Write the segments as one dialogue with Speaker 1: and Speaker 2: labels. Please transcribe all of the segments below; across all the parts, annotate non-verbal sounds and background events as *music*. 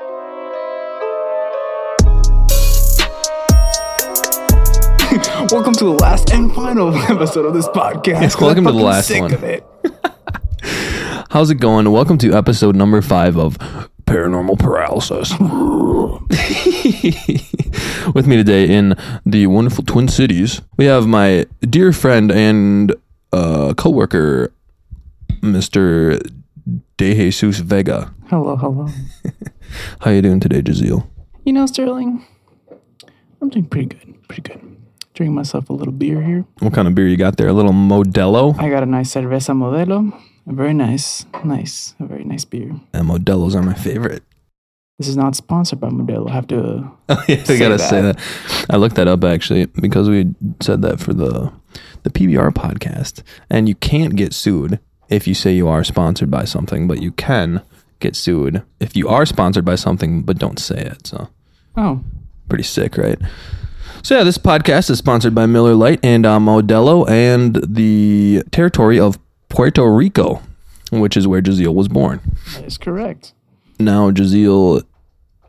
Speaker 1: *laughs* Welcome to the last and final *laughs* episode of this podcast.
Speaker 2: Yes, welcome to the last
Speaker 1: sick
Speaker 2: one.
Speaker 1: Of it. *laughs*
Speaker 2: How's it going? Welcome to episode number five of Paranormal Paralysis. With me today in the wonderful Twin Cities, we have my dear friend and uh, coworker, Mr. De Jesus Vega.
Speaker 1: Hello, hello.
Speaker 2: How you doing today, Jazeel?
Speaker 1: You know, Sterling, I'm doing pretty good. Pretty good. Drinking myself a little beer here.
Speaker 2: What kind of beer you got there? A little Modelo?
Speaker 1: I got a nice cerveza modelo. A very nice, nice, a very nice beer.
Speaker 2: And Modelos are my favorite.
Speaker 1: This is not sponsored by Modelo. I have to. *laughs*
Speaker 2: Oh, yeah, I
Speaker 1: Say
Speaker 2: gotta
Speaker 1: that.
Speaker 2: say that. I looked that up actually because we said that for the the PBR podcast, and you can't get sued if you say you are sponsored by something, but you can get sued if you are sponsored by something but don't say it. So
Speaker 1: Oh,
Speaker 2: pretty sick, right? So yeah, this podcast is sponsored by Miller Lite and uh, Modelo and the territory of Puerto Rico, which is where Jazeel was born.
Speaker 1: that is correct.
Speaker 2: Now, Jazeel,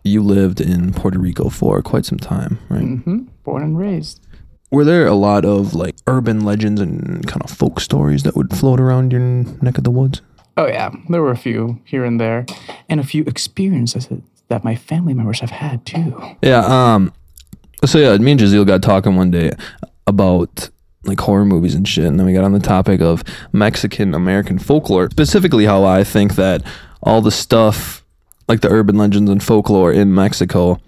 Speaker 2: you lived in Puerto Rico for quite some time, right?
Speaker 1: hmm Born and raised.
Speaker 2: Were there a lot of like urban legends and kind of folk stories that would float around your neck of the woods?
Speaker 1: Oh yeah, there were a few here and there, and a few experiences that my family members have had too.
Speaker 2: Yeah. Um. So yeah, me and Jazeel got talking one day about like horror movies and shit, and then we got on the topic of Mexican American folklore, specifically how I think that all the stuff like the urban legends and folklore in Mexico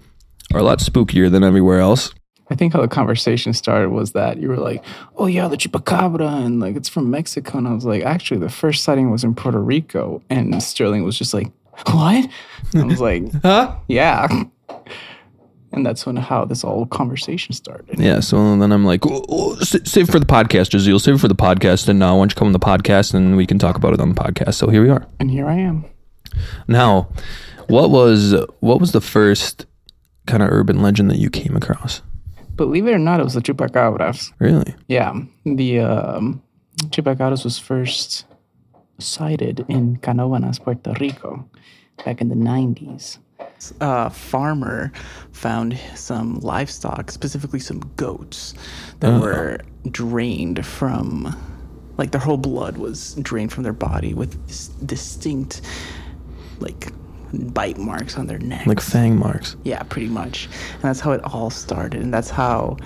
Speaker 2: are a lot spookier than everywhere else.
Speaker 1: I think how the conversation started was that you were like, "Oh yeah, the chupacabra," and like it's from Mexico, and I was like, "Actually, the first sighting was in Puerto Rico," and Sterling was just like, "What?" I was like, *laughs*
Speaker 2: Huh?
Speaker 1: "Yeah," and that's when how this whole conversation started.
Speaker 2: Yeah, so then I'm like, "Oh, oh, save for the podcast, Jazeel. Save for the podcast, and uh, why don't you come on the podcast and we can talk about it on the podcast. So here we are.
Speaker 1: And here I am.
Speaker 2: Now, what was what was the first kind of urban legend that you came across?
Speaker 1: Believe it or not, it was the chupacabras.
Speaker 2: Really?
Speaker 1: Yeah, the um, chupacabras was first sighted in Canóvanas, Puerto Rico, back in the '90s. A farmer found some livestock, specifically some goats, that were drained from, like their whole blood was drained from their body with dis- distinct, like bite marks on their neck.
Speaker 2: Like fang marks?
Speaker 1: Yeah, pretty much. And that's how it all started. And that's how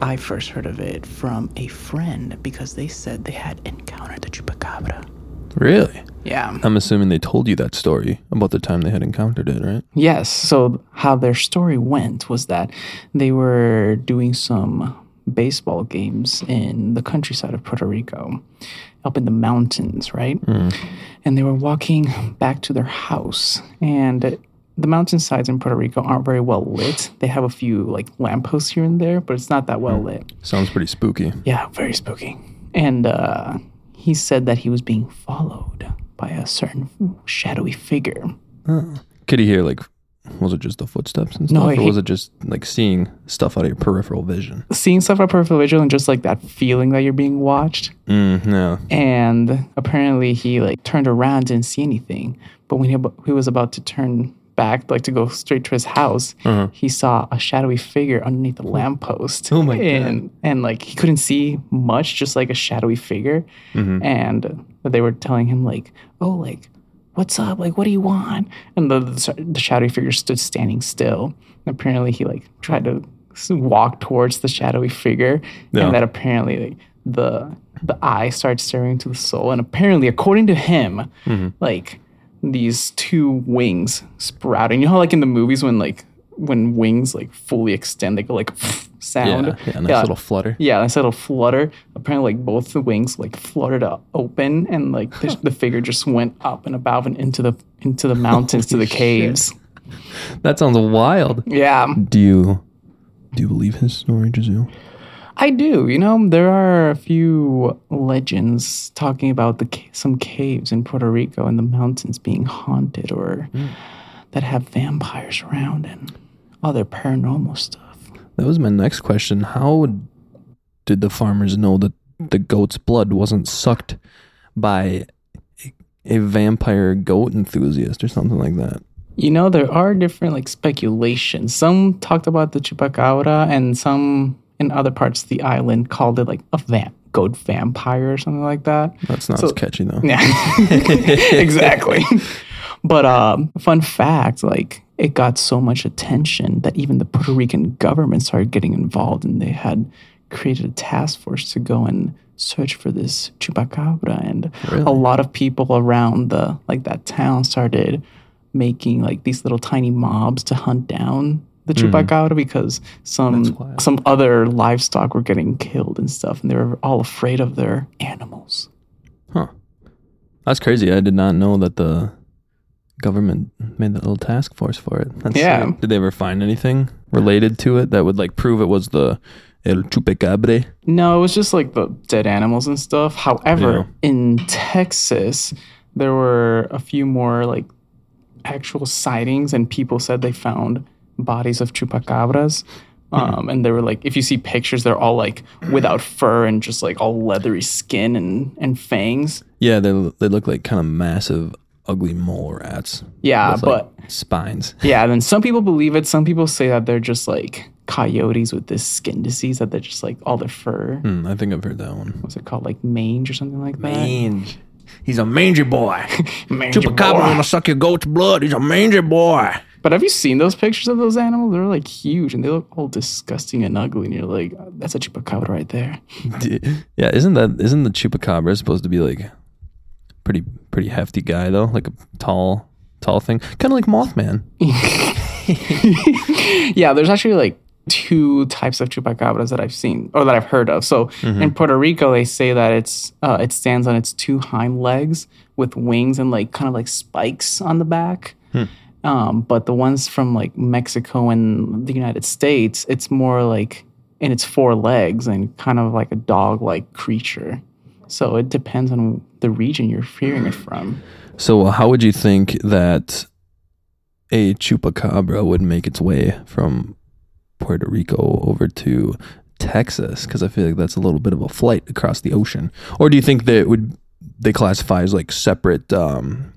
Speaker 1: I first heard of it from a friend because they said they had encountered the chupacabra.
Speaker 2: Really?
Speaker 1: Yeah.
Speaker 2: I'm assuming they told you that story about the time they had encountered it, right?
Speaker 1: Yes. So, how their story went was that they were doing some baseball games in the countryside of Puerto Rico, up in the mountains, right? And they were walking *laughs* back to their house. And the mountainsides in Puerto Rico aren't very well lit. They have a few like lampposts here and there, but it's not that well lit.
Speaker 2: Sounds pretty spooky.
Speaker 1: Yeah, very spooky. And uh, he said that he was being followed by a certain shadowy figure.
Speaker 2: Could you hear like, was it just the footsteps and
Speaker 1: No,
Speaker 2: stuff, or
Speaker 1: he-
Speaker 2: was it just like seeing stuff out of your peripheral vision?
Speaker 1: Seeing stuff out of peripheral vision and just like that feeling that you're being watched.
Speaker 2: Mm, no.
Speaker 1: And apparently he like turned around, didn't see anything. But when he, he was about to turn back, like to go straight to his house, he saw a shadowy figure underneath the lamppost.
Speaker 2: Oh my God.
Speaker 1: and, And like he couldn't see much, just like a shadowy figure. And they were telling him like, "Oh, like what's up? Like what do you want?" And the the, the shadowy figure stood standing still. And apparently he like tried to walk towards the shadowy figure,
Speaker 2: Yeah.
Speaker 1: and that apparently like, the the eye started staring into the soul. And apparently, according to him, mm-hmm. like these two wings sprouting. You know how like in the movies when like when wings like fully extend, they go like *laughs* sound.
Speaker 2: Yeah, yeah, nice little flutter.
Speaker 1: Yeah, nice little flutter. Apparently, like both the wings like fluttered up open, and like the, *laughs* the figure just went up and above and into the into the mountains to the caves.
Speaker 2: That sounds wild.
Speaker 1: Yeah,
Speaker 2: Do you do you believe his story, Jazeel?
Speaker 1: I do. You know, there are a few legends talking about the some caves in Puerto Rico and the mountains being haunted or hmm. that have vampires around and other paranormal stuff.
Speaker 2: That was my next question. How did the farmers know that the goat's blood wasn't sucked by a, vampire goat enthusiast or something like that?
Speaker 1: You know, there are different like speculations. Some talked about the chupacabra, and some in other parts of the island called it like a vamp, goat vampire or something like that.
Speaker 2: That's not
Speaker 1: So-
Speaker 2: as catchy though. *laughs*
Speaker 1: Yeah, *laughs* exactly. *laughs* But um, fun fact, like it got so much attention that even the Puerto Rican government started getting involved, and they had created a task force to go and search for this chupacabra. And
Speaker 2: Really?
Speaker 1: a lot of people around the like that town started making like these little tiny mobs to hunt down the chupacabra because some some other livestock were getting killed and stuff, and they were all afraid of their animals.
Speaker 2: Huh. That's crazy. I did not know that the government made that little task force for it. That's
Speaker 1: Yeah.
Speaker 2: sick. Did they ever find anything related to it that would like prove it was the El Chupecabre?
Speaker 1: No, it was just like the dead animals and stuff. However,
Speaker 2: Yeah.
Speaker 1: in Texas, there were a few more like actual sightings, and people said they found bodies of chupacabras. Um, and they were like, if you see pictures, they're all like without fur and just like all leathery skin and, and fangs.
Speaker 2: Yeah, they they look like kind of massive, ugly mole rats.
Speaker 1: Yeah,
Speaker 2: with,
Speaker 1: but
Speaker 2: like, spines. *laughs*
Speaker 1: yeah, then some people believe it. Some people say that they're just like coyotes with this skin disease, that they're just like all their fur.
Speaker 2: Hmm, I think I've heard that one.
Speaker 1: What's it called? Like mange or something like that?
Speaker 2: Mange. He's a mangy boy. *laughs*
Speaker 1: Mange boy.
Speaker 2: wanna suck your goat's blood. He's a mangy boy.
Speaker 1: But have you seen those pictures of those animals? They're like huge and they look all disgusting and ugly. And you're like, that's a chupacabra right there. *laughs*
Speaker 2: Yeah, isn't that isn't the chupacabra supposed to be like pretty pretty hefty guy though, like a tall tall thing, kind of like Mothman. *laughs*
Speaker 1: yeah, there's actually like two types of chupacabras that I've seen or that I've heard of. So in Puerto Rico, they say that it's uh, it stands on its two hind legs with wings and like kind of like spikes on the back. Um, but the ones from like Mexico and the United States, it's more like in its four legs and kind of like a dog-like creature. So it depends on the region you're hearing it from.
Speaker 2: So how would you think that a chupacabra would make its way from Puerto Rico over to Texas? Because I feel like that's a little bit of a flight across the ocean. Or do you think that it would they classify as like separate um,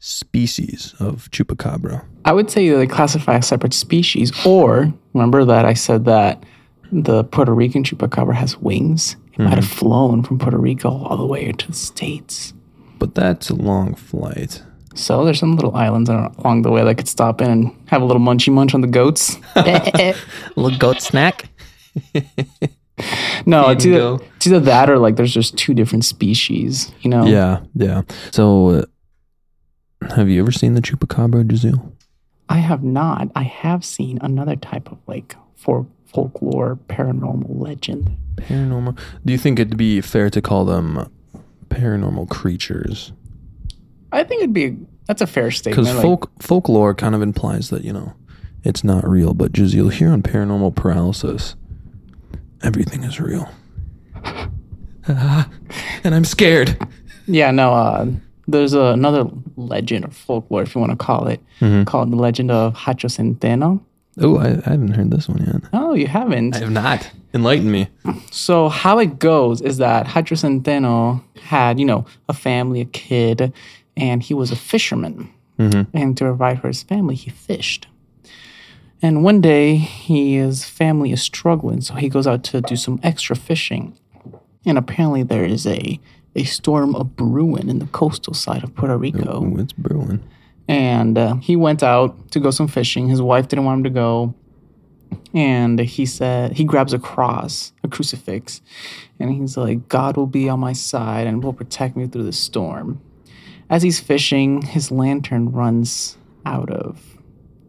Speaker 2: species of chupacabra?
Speaker 1: I would say they classify as separate species. Or remember that I said that the Puerto Rican chupacabra has wings. It might have flown from Puerto Rico all the way to the states.
Speaker 2: But that's a long flight.
Speaker 1: So there's some little islands along the way that could stop in and have a little munchy munch on the goats. *laughs*
Speaker 2: little goat snack.
Speaker 1: no, it's either, it's either that or like there's just two different species. You know?
Speaker 2: Yeah, yeah. So, uh, have you ever seen the chupacabra, Jazeel?
Speaker 1: I have not. I have seen another type of like for folklore paranormal legend.
Speaker 2: Paranormal. Do you think it'd be fair to call them paranormal creatures?
Speaker 1: I think it'd be that's a fair statement.
Speaker 2: Because
Speaker 1: like-
Speaker 2: folklore kind of implies that you know it's not real. But Jizzy, you'll hear on paranormal paralysis, everything is real. *laughs* and I'm scared.
Speaker 1: Yeah, no. Uh, there's uh, another legend or folklore, if you want to call it,
Speaker 2: Mm-hmm.
Speaker 1: called the legend of Hacho Centeno.
Speaker 2: Oh, I, I haven't heard this one yet.
Speaker 1: Oh, you haven't.
Speaker 2: I have not. Enlighten me.
Speaker 1: So how it goes is that Hacho Centeno had, you know, a family, a kid, and he was a fisherman. Mm-hmm. And to provide for his family, he fished. And one day, his family is struggling, so he goes out to do some extra fishing. And apparently, there is a a storm of brewing in the coastal side of Puerto Rico.
Speaker 2: Ooh, it's brewing.
Speaker 1: And uh, he went out to go some fishing. His wife didn't want him to go, and he said he grabs a cross, a crucifix, and he's like, "God will be on my side and will protect me through the storm." As he's fishing, his lantern runs out of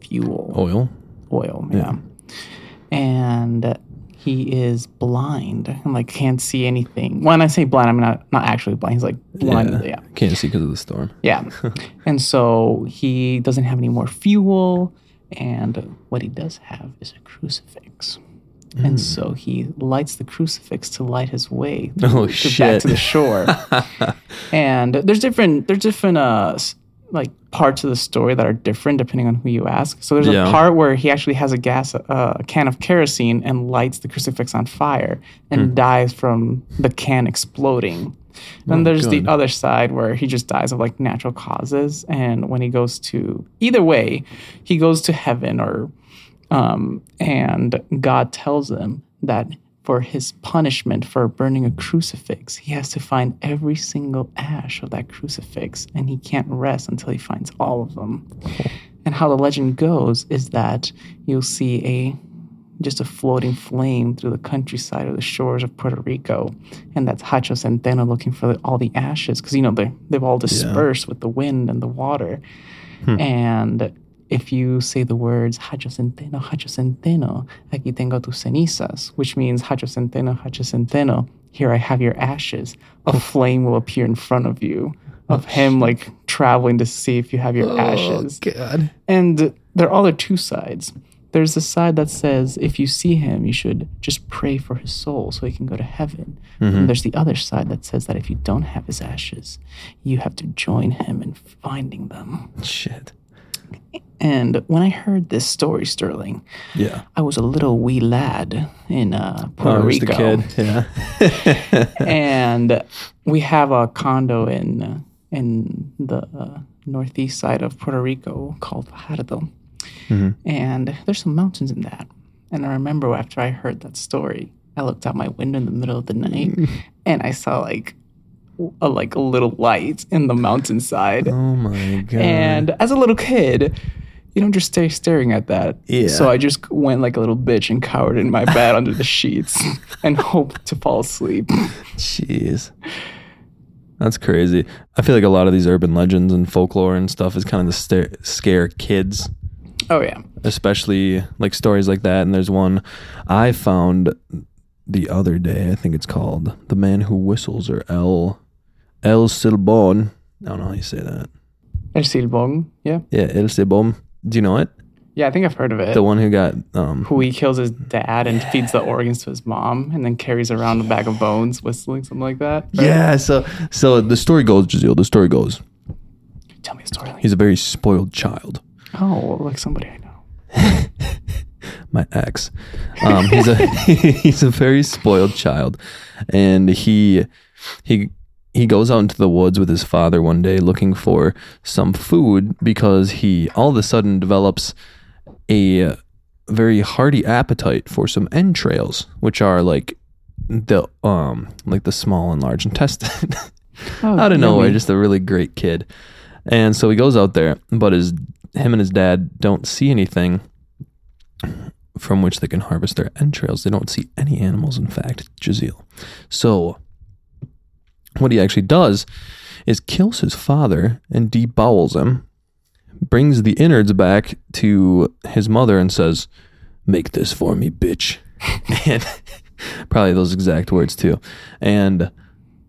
Speaker 1: fuel,
Speaker 2: Oil.
Speaker 1: oil, yeah, and he is blind and like can't see anything. When I say blind, I'm not not actually blind. He's like blind, yeah.
Speaker 2: Can't see because of the storm.
Speaker 1: Yeah. *laughs* and so he doesn't have any more fuel. And what he does have is a crucifix.
Speaker 2: Mm.
Speaker 1: And so he lights the crucifix to light his way
Speaker 2: Oh,
Speaker 1: to back to the shore. *laughs* and there's different there's different uh like parts of the story that are different depending on who you ask. So there's
Speaker 2: Yeah.
Speaker 1: a part where he actually has a gas uh, a can of kerosene and lights the crucifix on fire and
Speaker 2: Hmm.
Speaker 1: dies from the can exploding. Then
Speaker 2: Oh,
Speaker 1: there's
Speaker 2: good.
Speaker 1: the other side where he just dies of like natural causes. And when he goes to either way, he goes to heaven or um, and God tells him that for his punishment for burning a crucifix, he has to find every single ash of that crucifix, and he can't rest until he finds all of them. And how the legend goes is that you'll see a just a floating flame through the countryside or the shores of Puerto Rico, and that's Hacho Centeno looking for the, all the ashes because you know they they've all dispersed with the wind and the water, hmm. and if you say the words Hacho Centeno, Hacho Centeno, aquí tengo tus cenizas, which means Hacho Centeno, Hacho Centeno, here I have your ashes. A oh. flame will appear in front of you of oh, him like traveling to see if you have your oh, ashes.
Speaker 2: God.
Speaker 1: And there are other two sides. There's the side that says if you see him, you should just pray for his soul so he can go to heaven. And there's the other side that says that if you don't have his ashes, you have to join him in finding them.
Speaker 2: Shit.
Speaker 1: And when I heard this story, Sterling,
Speaker 2: Yeah.
Speaker 1: I was a little wee lad in uh, Puerto
Speaker 2: Oh, was the
Speaker 1: Rico.
Speaker 2: kid. Yeah. *laughs* *laughs*
Speaker 1: and we have a condo in in the uh, northeast side of Puerto Rico called Fajardo, Mm-hmm. and there's some mountains in that. And I remember after I heard that story, I looked out my window in the middle of the night, mm-hmm. and I saw like a, like a little light in the mountainside.
Speaker 2: oh my god.
Speaker 1: And as a little kid, you don't just stay staring at that.
Speaker 2: Yeah.
Speaker 1: So I just went like a little bitch and cowered in my bed under the sheets *laughs* and hoped to fall asleep.
Speaker 2: Jeez. That's crazy. I feel like a lot of these urban legends and folklore and stuff is kind of the sta- scare kids,
Speaker 1: Oh yeah.
Speaker 2: especially like stories like that. And there's one I found the other day. I think it's called "The Man Who Whistles" or El El Silbon. I don't know how you say that.
Speaker 1: El Silbón. Yeah.
Speaker 2: Yeah, El Silbon. Do you know it?
Speaker 1: Yeah, I think I've heard of it.
Speaker 2: The one who got um.
Speaker 1: Who he kills his dad and feeds the organs to his mom and then carries around a bag of bones, whistling, something like that. right?
Speaker 2: Yeah. So so the story goes, Jazeel. The story goes.
Speaker 1: Tell me a story.
Speaker 2: He's a very spoiled child.
Speaker 1: Oh, like somebody I know. *laughs*
Speaker 2: my ex. Um, he's a *laughs* he's a very spoiled child, and he he he goes out into the woods with his father one day looking for some food because he all of a sudden develops a very hearty appetite for some entrails, which are like the um like the small and large intestine. *laughs*
Speaker 1: Oh,
Speaker 2: out of nowhere, just a really great kid. And so he goes out there, but his him and his dad don't see anything from which they can harvest their entrails. They don't see any animals, in fact, Jazeel. So what he actually does is kills his father and debowels him, brings the innards back to his mother and says, Make this for me, bitch. *laughs* and probably those exact words too. And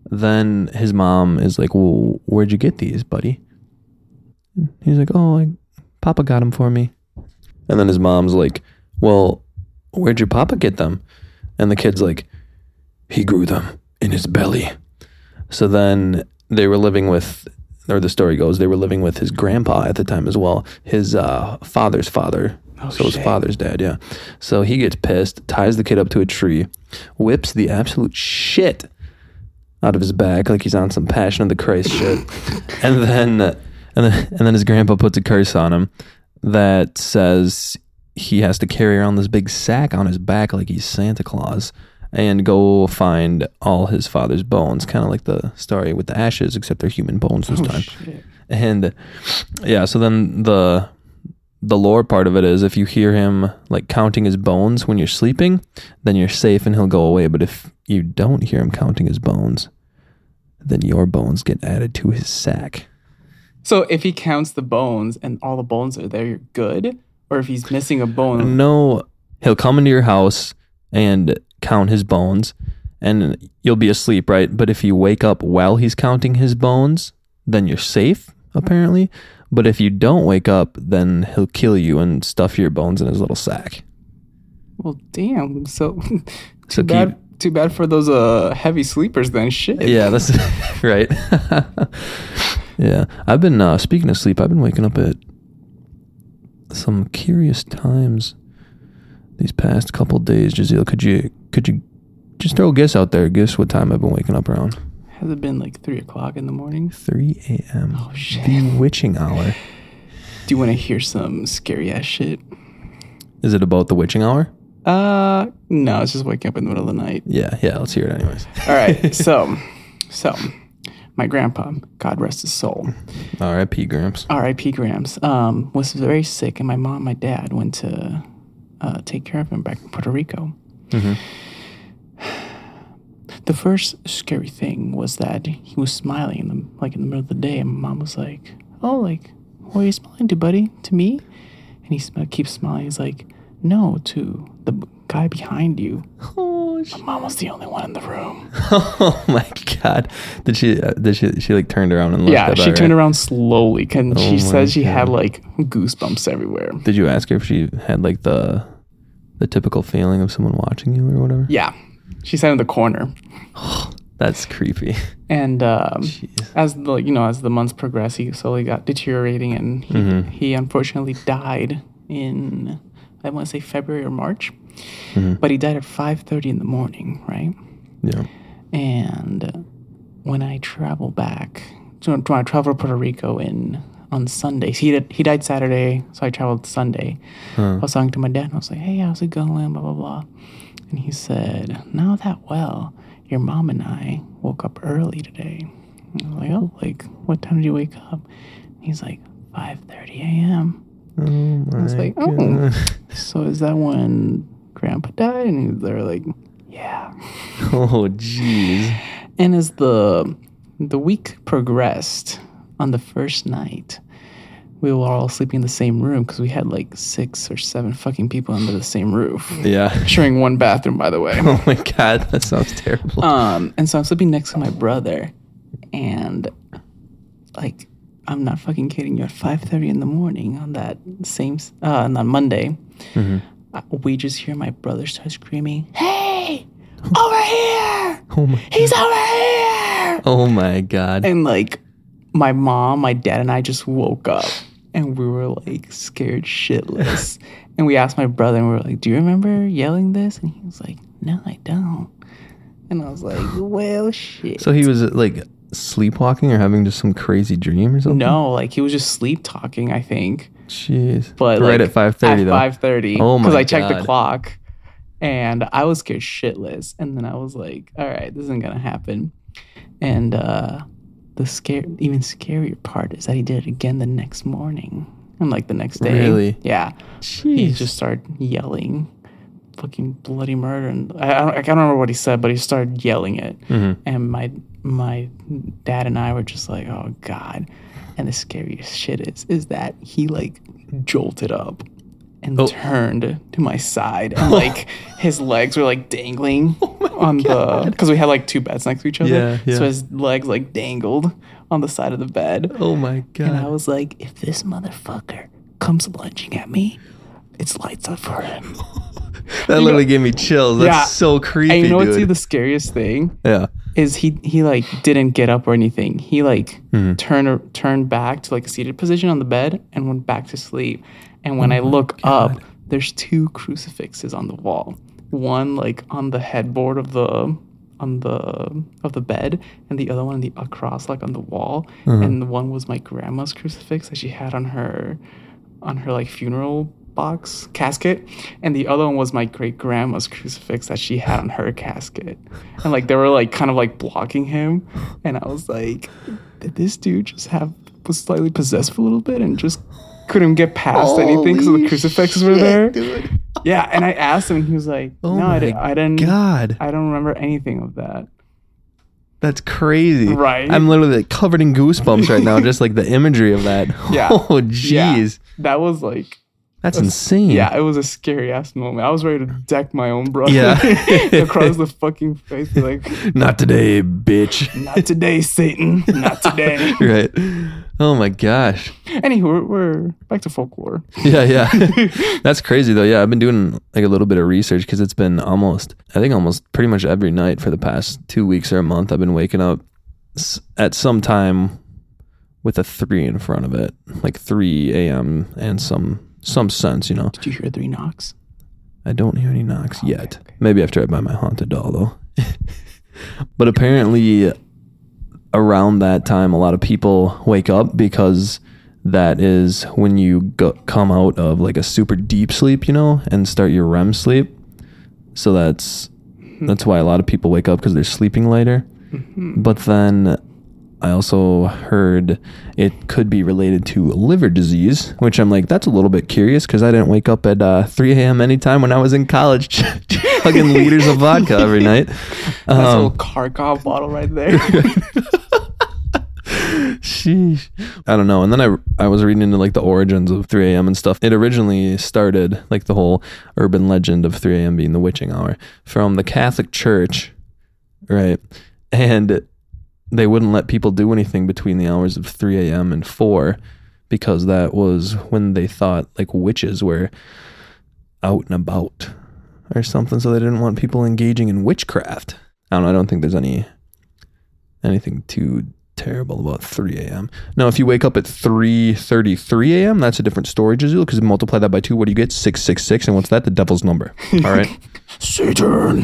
Speaker 2: then his mom is like, "Well, where'd you get these, buddy?" He's like, "Oh, I, Papa got them for me." And then his mom's like, "Well, where'd your papa get them?" And the kid's like, "He grew them in his belly." So then they were living with, or the story goes, they were living with his grandpa at the time as well, his uh, father's father. so his father's dad, yeah. So he gets pissed, ties the kid up to a tree, whips the absolute shit out of his back like he's on some Passion of the Christ shit, *laughs* and then and then and then his grandpa puts a curse on him that says he has to carry around this big sack on his back like he's Santa Claus and go find all his father's bones, kind of like the story with the ashes, except they're human bones this oh, time.
Speaker 1: Shit.
Speaker 2: And yeah, so then the the lore part of it is if you hear him like counting his bones when you're sleeping, then you're safe and he'll go away. But if you don't hear him counting his bones, then your bones get added to his sack.
Speaker 1: So if he counts the bones and all the bones are there, you're good. Or if he's missing a bone,
Speaker 2: No, he'll come into your house and count his bones, and you'll be asleep, right? But if you wake up while he's counting his bones, then you're safe, apparently. But if you don't wake up, then he'll kill you and stuff your bones in his little sack.
Speaker 1: well, damn. So *laughs* too
Speaker 2: So
Speaker 1: bad. Too bad for those uh heavy sleepers. Then shit.
Speaker 2: Yeah, that's *laughs* right. *laughs* yeah, I've been uh, speaking of sleep. I've been waking up at some curious times these past couple days. Jazeel, could you could you just throw a guess out there? Guess what time I've been waking up around?
Speaker 1: Has it been like three o'clock in the morning?
Speaker 2: 3 a.m.
Speaker 1: Oh shit.
Speaker 2: The witching hour.
Speaker 1: Do you want to hear some scary ass shit?
Speaker 2: Is it about the witching hour?
Speaker 1: Uh, no, it's just waking up in the middle of the night.
Speaker 2: Yeah, yeah. Let's hear it anyways.
Speaker 1: All right, *laughs* so, so, my grandpa, God rest his soul,
Speaker 2: R.I.P. Gramps.
Speaker 1: R.I.P. Grams, um, was very sick, and my mom, and my dad went to uh, take care of him back in Puerto Rico. The first scary thing was that he was smiling in the like in the middle of the day, and my mom was like, "Oh, like, what are you smiling to, buddy? To me?" And he sm- keeps smiling. He's like, "No, to the guy behind you." *laughs*
Speaker 2: Oh,
Speaker 1: My mom was the only one in the room. *laughs*
Speaker 2: oh my god! Did she? Uh, did she? She like turned around and looked.
Speaker 1: Yeah, she turned
Speaker 2: right?
Speaker 1: around slowly, and
Speaker 2: Oh
Speaker 1: she said she had like goosebumps everywhere.
Speaker 2: Did you ask her if she had like the the typical feeling of someone watching you or whatever?
Speaker 1: Yeah, she sat in the corner, *gasps*
Speaker 2: That's creepy.
Speaker 1: and um, as the you know as the months progressed, he slowly got deteriorating, and he,
Speaker 2: Mm-hmm.
Speaker 1: he unfortunately died in I want to say February or March,
Speaker 2: Mm-hmm.
Speaker 1: but he died at five thirty in the morning, right?
Speaker 2: Yeah.
Speaker 1: And when I travel back, so when I travel to Puerto Rico in on Sunday, he did, he died Saturday, so I traveled Sunday. I was talking to my dad, and I was like, "Hey, how's it going?" Blah blah blah, and he said, "Not that well. Your mom and I woke up early today." I was like, "Oh, like what time did you wake up?" He's like, "5:30 a.m."
Speaker 2: Oh
Speaker 1: I was like, "Oh, so is that when Grandpa died?" And they're like, "Yeah." *laughs*
Speaker 2: Oh jeez.
Speaker 1: And as the the week progressed, on the first night, we were all sleeping in the same room because we had like six or seven fucking people under the same roof,
Speaker 2: Yeah. *laughs*
Speaker 1: sharing one bathroom, by the way. *laughs*
Speaker 2: Oh my god, that sounds terrible.
Speaker 1: Um, and so I'm sleeping next to my brother, and like I'm not fucking kidding you. At 5:30 in the morning on that same uh, on that Monday, uh, Uh, we just hear my brother start screaming, "Hey, over here! *laughs*
Speaker 2: oh my.
Speaker 1: He's over here!"
Speaker 2: Oh my god.
Speaker 1: And like my mom, my dad, and I just woke up and we were like scared shitless. *laughs* and we asked my brother and we were like, Do you remember yelling this? And he was like, No, I don't. And I was like, *sighs* Well shit.
Speaker 2: So he was like sleepwalking or having just some crazy dream or something?
Speaker 1: no, like he was just sleep talking, I think.
Speaker 2: Jeez.
Speaker 1: But
Speaker 2: right
Speaker 1: like,
Speaker 2: at five thirty
Speaker 1: At
Speaker 2: though.
Speaker 1: five thirty.
Speaker 2: Oh my
Speaker 1: Because I checked
Speaker 2: God.
Speaker 1: the clock and I was scared shitless. And then I was like, All right, this isn't gonna happen. And uh the scare even scarier part is that he did it again the next morning. And like the next day.
Speaker 2: Really?
Speaker 1: Yeah. He just started yelling fucking bloody murder and I, I, don't, I can't remember what he said, but he started yelling it.
Speaker 2: Mhm.
Speaker 1: And my my dad and I were just like, oh God. And the scariest shit is is that he like jolted up and
Speaker 2: Oh.
Speaker 1: turned to my side and *laughs* like his legs were like dangling *laughs*
Speaker 2: Oh
Speaker 1: on the because we had like two beds next to each other.
Speaker 2: Yeah, yeah.
Speaker 1: So his legs like dangled on the side of the bed.
Speaker 2: Oh my God.
Speaker 1: And I was like, if this motherfucker comes lunging at me, it's lights up for him. *laughs*
Speaker 2: That literally gave me chills. That's
Speaker 1: Yeah.
Speaker 2: so creepy,
Speaker 1: and you know what's the scariest thing
Speaker 2: yeah.
Speaker 1: Is he he like didn't get up or anything. He like
Speaker 2: Mm-hmm.
Speaker 1: turned turned back to like a seated position on the bed and went back to sleep. And when I
Speaker 2: Oh
Speaker 1: look up, there's two crucifixes on the wall. One like on the headboard of the on the of the bed, and the other one the across like on the wall.
Speaker 2: Mm-hmm.
Speaker 1: And the one was my grandma's crucifix that she had on her on her like funeral box casket and the other one was my great grandma's crucifix that she had on her casket and like they were like kind of like blocking him and i was like did this dude just have was slightly possessed for a little bit and just couldn't get past anything because the
Speaker 2: Holy
Speaker 1: crucifixes were there
Speaker 2: dude.
Speaker 1: yeah and i asked him and he was like
Speaker 2: Oh
Speaker 1: no I, didn't, I didn't
Speaker 2: God.
Speaker 1: i don't remember anything of that
Speaker 2: That's crazy.
Speaker 1: Right?
Speaker 2: I'm literally like covered in goosebumps right now, just like the imagery of that.
Speaker 1: Yeah. *laughs*
Speaker 2: Oh
Speaker 1: Yeah.
Speaker 2: jeez.
Speaker 1: that was like
Speaker 2: That's insane.
Speaker 1: Yeah, it was a scary ass moment. I was ready to deck my own brother
Speaker 2: Yeah. *laughs*
Speaker 1: across the fucking face. Like, *laughs*
Speaker 2: Not today, bitch.
Speaker 1: not today, Satan. Not today. *laughs*
Speaker 2: right. Oh my gosh.
Speaker 1: Anywho, we're, we're back to folklore.
Speaker 2: Yeah, yeah. That's crazy though. Yeah, I've been doing like a little bit of research because it's been almost, I think almost pretty much every night for the past two weeks or a month. I've been waking up at some time with a three in front of it, like 3 a.m. and some some sense, you know.
Speaker 1: Did you hear three knocks?
Speaker 2: I don't hear any knocks yet. Maybe after I buy my haunted doll though. *laughs* but apparently around that time, a lot of people wake up because that is when you go, come out of like a super deep sleep, you know, and start your REM sleep. So that's hmm. that's why a lot of people wake up because they're sleeping later. Mm-hmm. But then I also heard it could be related to liver disease, which I'm like, that's a little bit curious because I didn't wake up at uh, 3 a.m. anytime when I was in college, *laughs* chugging liters of vodka every night. *laughs*
Speaker 1: That's a
Speaker 2: Um,
Speaker 1: little Karkov bottle right there. *laughs*
Speaker 2: Sheesh. I don't know. And then I I was reading into like the origins of 3 a.m. and stuff. It originally started like the whole urban legend of 3 a.m. being the witching hour from the Catholic Church, right? And they wouldn't let people do anything between the hours of 3 a.m. and 4 because that was when they thought like witches were out and about or something. So they didn't want people engaging in witchcraft. I don't know. I don't think there's any anything too terrible about 3 a.m. Now, if you wake up at 3:33 a.m., that's a different story, Jazeel, because multiply that by two, what do you get? 666, and what's that? The devil's number. All right. *laughs* *laughs* *laughs*
Speaker 1: Satan.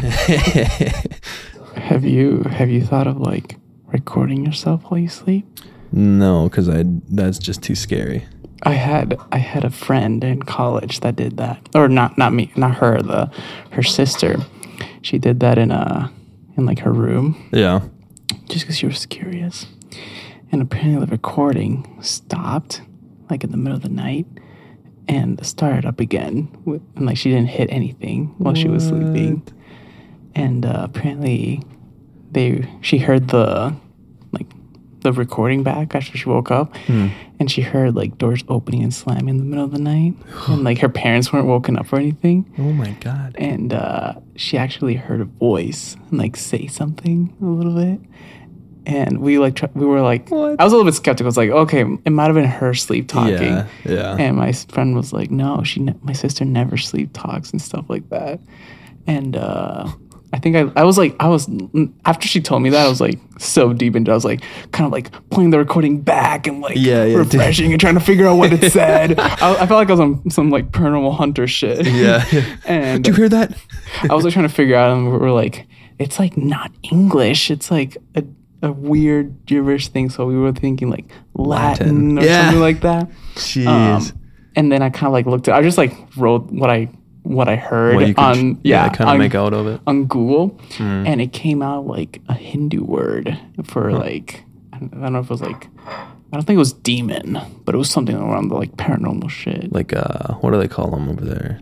Speaker 1: have you have you thought of like recording yourself while you sleep?
Speaker 2: no, because I that's just too scary.
Speaker 1: I had I had a friend in college that did that, or not not me, not her, the her sister. She did that in a in like her room
Speaker 2: Yeah.
Speaker 1: just because she was curious. And apparently the recording stopped like in the middle of the night and started up again. With, and like she didn't hit anything while she was sleeping. And uh, apparently they she heard the like the recording back after she woke up and she heard like doors opening and slamming in the middle of the night and like her parents weren't woken up or anything
Speaker 2: Oh my god.
Speaker 1: and uh, she actually heard a voice and like say something a little bit. And we like tr- we were like
Speaker 2: What?
Speaker 1: I was a little bit skeptical. It's like okay, it might have been her sleep talking.
Speaker 2: Yeah. Yeah.
Speaker 1: And my friend was like, no, she ne- my sister never sleep talks and stuff like that. And uh, I think I I was like I was after she told me that I was like so deep into it, I was like kind of like playing the recording back and like
Speaker 2: Yeah, yeah, dude.
Speaker 1: refreshing and trying to figure out what it *laughs* said. I, I felt like I was on some like paranormal hunter shit.
Speaker 2: yeah. *laughs*
Speaker 1: and
Speaker 2: Did you hear that?
Speaker 1: I was like trying to figure out, and we were like, it's like not English. It's like a, a weird gibberish thing. So we were thinking like Latin,
Speaker 2: Latin.
Speaker 1: or
Speaker 2: Yeah.
Speaker 1: something like that.
Speaker 2: Jeez.
Speaker 1: Um, and then I kind of like looked at. I just like wrote what I what I heard
Speaker 2: what could
Speaker 1: on yeah,
Speaker 2: kind of make out of it.
Speaker 1: on Google,
Speaker 2: Hmm.
Speaker 1: and it came out like a Hindu word for like I don't I don't know if it was like. I don't think it was demon, but it was something around the like paranormal shit.
Speaker 2: Like uh what do they call them over there?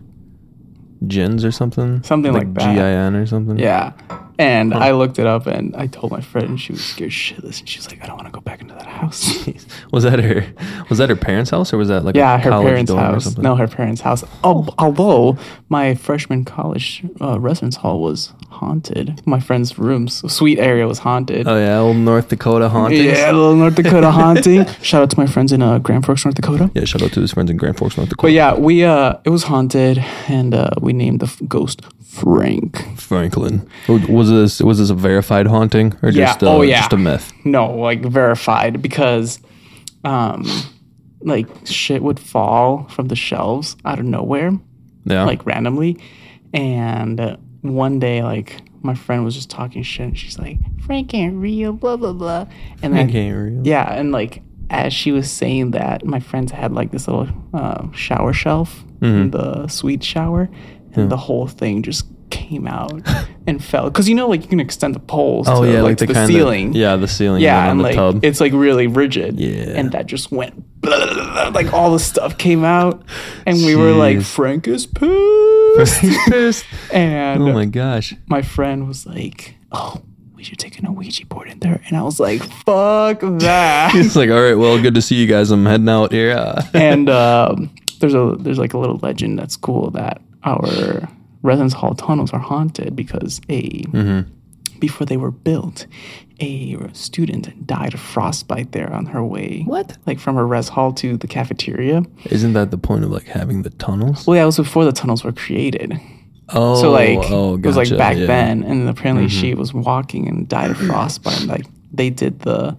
Speaker 2: Gins or something?
Speaker 1: Something like that.
Speaker 2: G-I-N or something?
Speaker 1: Yeah. And I looked it up and I told my friend and she was scared shitless and she was like, I don't want to go back into that house. *laughs*
Speaker 2: Was that her was that her parents' house or was that like
Speaker 1: yeah,
Speaker 2: a
Speaker 1: her
Speaker 2: college
Speaker 1: parents' house. No, her parents' house. Oh, although my freshman college uh, residence hall was haunted. My friend's room's suite area was haunted.
Speaker 2: Oh yeah, old North Dakota hauntings.
Speaker 1: yeah, little North Dakota *laughs* haunting. Shout out to my friends in uh, Grand Forks, North Dakota.
Speaker 2: Yeah, shout out to his friends in Grand Forks, North Dakota.
Speaker 1: But yeah, we uh, it was haunted, and uh, we named the f- ghost Frank.
Speaker 2: Franklin. Was this was this a verified haunting or
Speaker 1: Yeah,
Speaker 2: just uh,
Speaker 1: oh, yeah.
Speaker 2: just a myth?
Speaker 1: No, like verified because, um, like shit would fall from the shelves out of nowhere,
Speaker 2: Yeah.
Speaker 1: like randomly, and uh, one day, like my friend was just talking shit, and she's like, "Frank ain't real," blah blah blah, and then
Speaker 2: Okay, real.
Speaker 1: yeah, and like as she was saying that, my friends had like this little uh, shower shelf
Speaker 2: Mm-hmm.
Speaker 1: in the suite shower, and the whole thing just came out and fell because you know like you can extend the poles
Speaker 2: Oh
Speaker 1: to,
Speaker 2: yeah,
Speaker 1: like,
Speaker 2: like,
Speaker 1: to
Speaker 2: the
Speaker 1: the ceiling
Speaker 2: yeah, the ceiling.
Speaker 1: yeah, and
Speaker 2: the
Speaker 1: like
Speaker 2: tub.
Speaker 1: it's like really rigid.
Speaker 2: Yeah.
Speaker 1: and that just went blah, *laughs* blah, blah, like all the stuff came out, and we were like, Frank is pissed. *laughs*
Speaker 2: Pissed.
Speaker 1: and
Speaker 2: oh my gosh.
Speaker 1: my friend was like, "Oh, we should take an Ouija board in there," and I was like, "Fuck that." *laughs*
Speaker 2: It's like, all right, well, good to see you guys. I'm heading out here. *laughs*
Speaker 1: And um, there's a there's like a little legend that's cool that our residence hall tunnels are haunted because a before they were built, a student died of frostbite there on her way.
Speaker 2: What?
Speaker 1: Like from her res hall to the cafeteria.
Speaker 2: Isn't that the point of like having the tunnels?
Speaker 1: Well, yeah, it was before the tunnels were created.
Speaker 2: Oh,
Speaker 1: So like
Speaker 2: oh,
Speaker 1: it was like back
Speaker 2: yeah. Mm-hmm.
Speaker 1: then, and apparently she was walking and died of frostbite. And, like they did the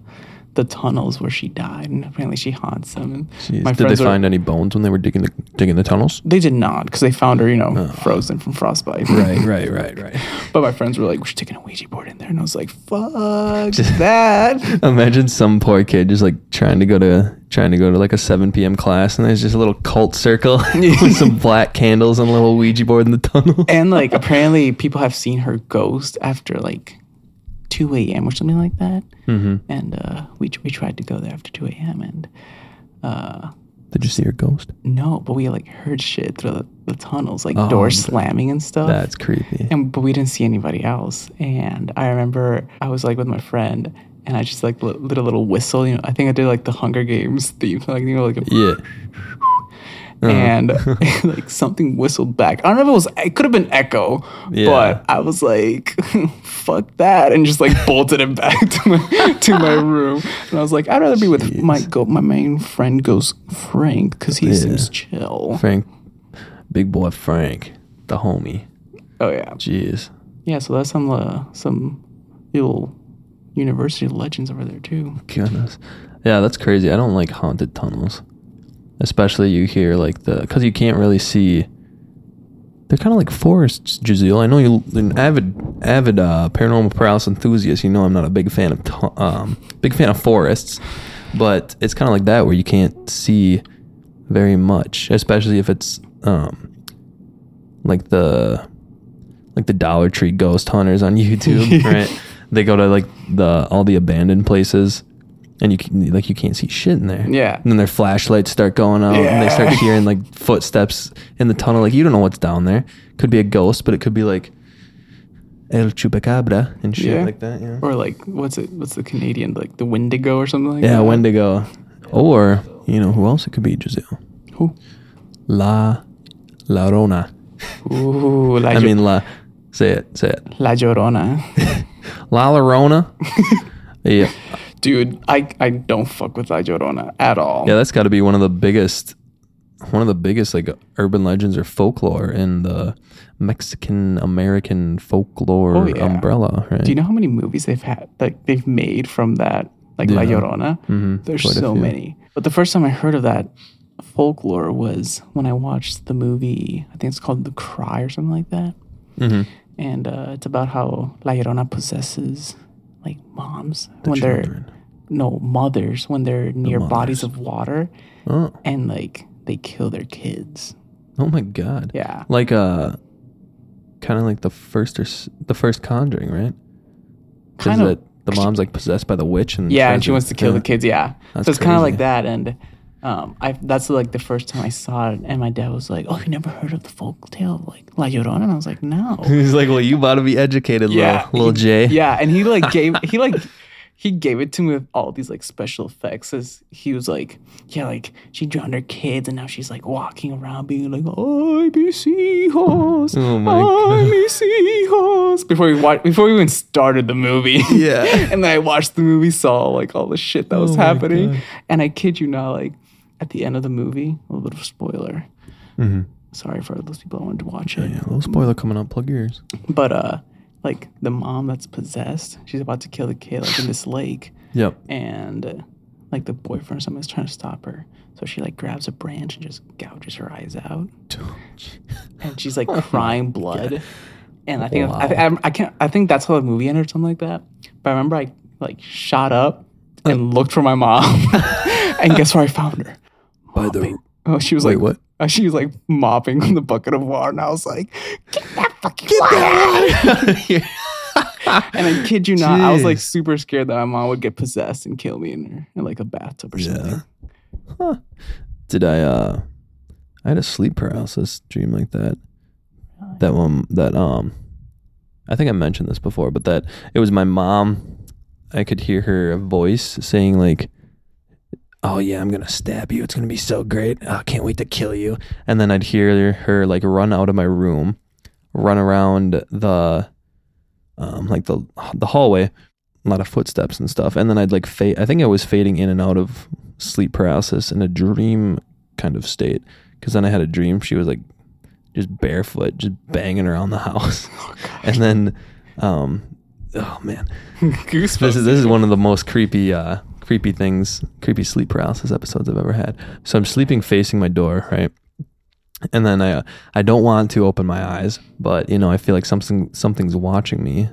Speaker 1: the tunnels where she died, and apparently she haunts them.
Speaker 2: Jeez.
Speaker 1: my
Speaker 2: Did they
Speaker 1: are-
Speaker 2: find any bones when they were digging the digging the tunnels?
Speaker 1: They did not because they found her, you know, oh. frozen from frostbite. *laughs*
Speaker 2: Right, right, right, right.
Speaker 1: But my friends were like, "We should take a Ouija board in there," and I was like, "Fuck *laughs* that!"
Speaker 2: Imagine some poor kid just like trying to go to trying to go to like a 7 p.m. class, and there's just a little cult circle *laughs* with some black candles and a little Ouija board in the tunnel.
Speaker 1: and like, apparently, people have seen her ghost after like two a.m. or something like that.
Speaker 2: Mm-hmm.
Speaker 1: And uh, we we tried to go there after two a.m. and uh,
Speaker 2: Did you see her ghost?
Speaker 1: no, but we like heard shit through the, the tunnels, like
Speaker 2: Oh,
Speaker 1: doors slamming and stuff.
Speaker 2: That's creepy.
Speaker 1: and but we didn't see anybody else. And I remember I was like with my friend, and I just like li- did a little whistle. You know, I think I did like the Hunger Games theme, *laughs* like you know, like a,
Speaker 2: Yeah. Uh-huh.
Speaker 1: and *laughs* like something whistled back. I don't know if it was. It could have been echo,
Speaker 2: Yeah.
Speaker 1: but I was like, *laughs* "Fuck that," and just like bolted it back *laughs* to my to my room. And I was like, "I'd rather be with my go my main friend goes Frank because he seems chill."
Speaker 2: Frank, big boy Frank, the homie.
Speaker 1: Oh yeah,
Speaker 2: Jeez.
Speaker 1: yeah. So that's some uh, some little university legends over there too.
Speaker 2: Goodness. Yeah, that's crazy. I don't like haunted tunnels. Especially you hear like the because you can't really see. They're kind of like forests, Giselle. I know you an avid avid uh, paranormal paralysis enthusiast. You know I'm not a big fan of um big fan of forests, but it's kind of like that where you can't see very much, especially if it's um like the like the Dollar Tree ghost hunters on *laughs* YouTube, *laughs* right? They go to like the all the abandoned places, and you can, like you can't see shit in there.
Speaker 1: Yeah.
Speaker 2: And then their flashlights start going out, and they start *laughs* hearing like footsteps in the tunnel. Like you don't know what's down there. Could be a ghost, but it could be like El Chupacabra and shit
Speaker 1: Yeah.
Speaker 2: like that. Yeah.
Speaker 1: Or like what's it? What's the Canadian like the Wendigo or something like
Speaker 2: Yeah,
Speaker 1: that?
Speaker 2: Yeah, Wendigo. Or you know who else it could be? Giselle.
Speaker 1: Who?
Speaker 2: La La Rona.
Speaker 1: Ooh, La,
Speaker 2: I mean La. Say it. Say it.
Speaker 1: La Llorona. *laughs*
Speaker 2: La Llorona. *laughs* yeah.
Speaker 1: Dude, I, I don't fuck with La Llorona at all.
Speaker 2: Yeah, that's got to be one of the biggest, one of the biggest like urban legends or folklore in the Mexican American folklore
Speaker 1: Oh, yeah.
Speaker 2: umbrella, right?
Speaker 1: Do you know how many movies they've had like they've made from that like La
Speaker 2: Yeah.
Speaker 1: Llorona?
Speaker 2: Mhm,
Speaker 1: There's
Speaker 2: quite
Speaker 1: so many. But the first time I heard of that folklore was when I watched the movie. I think it's called The Cry or something like that.
Speaker 2: Mhm.
Speaker 1: And uh, it's about how La Llorona possesses like moms
Speaker 2: The
Speaker 1: when they're no mothers when they're near bodies of water
Speaker 2: Oh,
Speaker 1: and like they kill their kids.
Speaker 2: oh my God!
Speaker 1: Yeah.
Speaker 2: Like uh, kind of like the first or s- the first Conjuring, right?
Speaker 1: Kind of.
Speaker 2: the mom's like possessed by the witch and
Speaker 1: Yeah, and she wants to kill
Speaker 2: yeah.
Speaker 1: the kids. Yeah,
Speaker 2: That's
Speaker 1: so it's kind of like that. And um, I that's like the first time I saw it, and my dad was like, "Oh, you never heard of the folk tale like La Llorona?" And I was like, "No." *laughs*
Speaker 2: He's like, well, you about to be educated,
Speaker 1: yeah,
Speaker 2: little, little Jay.
Speaker 1: Yeah, and he like *laughs* gave he like he gave it to me with all these like special effects. As he was like, "Yeah, like she drowned her kids, and now she's like walking around being like, "I mis hijos,
Speaker 2: Oh my
Speaker 1: ay, mis hijos." Before we watched, before we even started the movie,
Speaker 2: Yeah. *laughs*
Speaker 1: and then I watched the movie, saw like all the shit that was
Speaker 2: Oh
Speaker 1: happening, and I kid you not, like at the end of the movie, a little bit of a spoiler.
Speaker 2: Mhm.
Speaker 1: Sorry for those people that wanted to watch it,
Speaker 2: Yeah, little spoiler coming up. Plug your ears.
Speaker 1: but uh, like the mom that's possessed, she's about to kill the kid like in this lake, *laughs*
Speaker 2: Yep.
Speaker 1: and uh, like the boyfriend or something is trying to stop her. So she like grabs a branch and just gouges her eyes out, *laughs* and she's like crying blood. And I think I, I, I can't. I think that's how the movie ended or something like that. But I remember I like shot up and looked for my mom, *laughs* and guess where I found her?
Speaker 2: By the
Speaker 1: Oh, she was
Speaker 2: wait,
Speaker 1: like
Speaker 2: what?
Speaker 1: uh, she was like mopping the bucket of water, and I was like, "Get that fucking Get water!" *laughs* and I kid you not, I was like super scared that my mom would get possessed and kill me in her in like a bathtub or something.
Speaker 2: Huh. Did I uh I had a sleep paralysis dream like that. That one that um I think I mentioned this before, but that it was my mom. I could hear her voice saying like Oh yeah, I'm gonna stab you. It's gonna be so great. Oh, I can't wait to kill you. And then I'd hear her like run out of my room, run around the um like the the hallway, a lot of footsteps and stuff. And then I'd like fade. I think I was fading in and out of sleep paralysis in a dream kind of state. Because then I had a dream she was like just barefoot, just banging around the house. *laughs* Oh, and then, um, oh man, *laughs*
Speaker 1: Goosebumps.
Speaker 2: this is this is one of the most creepy uh, creepy things, creepy sleep paralysis episodes I've ever had. So I'm sleeping facing my door, right? And then I uh, I don't want to open my eyes, but you know I feel like something something's watching me.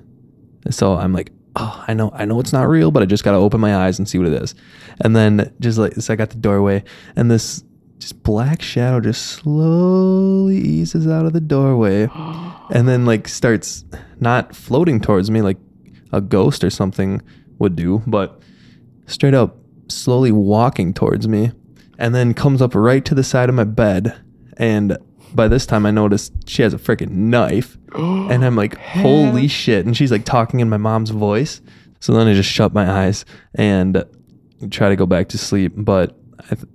Speaker 2: So I'm like, oh, I know I know it's not real, but I just got to open my eyes and see what it is. And then just like so I got the doorway, and this just black shadow just slowly eases out of the doorway, *gasps* and then like starts not floating towards me like a ghost or something would do, but straight up slowly walking towards me, and then comes up right to the side of my bed and by this time I noticed she has a freaking knife. *gasps* and I'm like, holy shit. And she's like talking in my mom's voice. So then I just shut my eyes and try to go back to sleep. But I, th-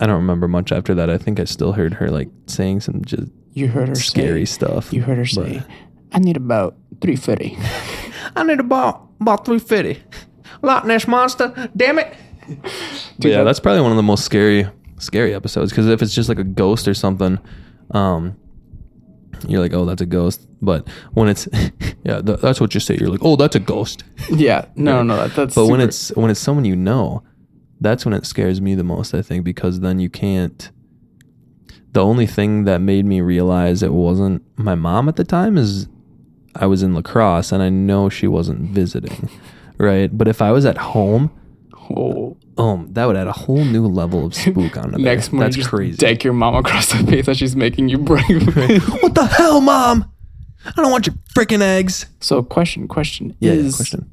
Speaker 2: I don't remember much after that. I think I still heard her like saying some just
Speaker 1: You heard her
Speaker 2: scary
Speaker 1: say,
Speaker 2: stuff.
Speaker 1: You heard her say, I need about 350. *laughs*
Speaker 2: I need about, about 350. Loch Ness Monster, damn it. But yeah, that's probably one of the most scary scary episodes because if it's just like a ghost or something, um, you're like, oh, that's a ghost. But when it's, *laughs* yeah, th- that's what you say. You're like, oh, that's a ghost.
Speaker 1: Yeah, no, no, that, that's.
Speaker 2: But when it's when it's someone you know, that's when it scares me the most. I think because then you can't. The only thing that made me realize it wasn't my mom at the time is I was in La Crosse and I know she wasn't visiting, right? But if I was at home,
Speaker 1: oh,
Speaker 2: um, that would add a whole new level of *laughs* spook on it.
Speaker 1: next morning,
Speaker 2: that's crazy.
Speaker 1: deck your mom across the face as she's making you break. *laughs*
Speaker 2: what the hell, mom? I don't want your freaking eggs.
Speaker 1: so, question, question
Speaker 2: Yeah, yeah,
Speaker 1: is
Speaker 2: question.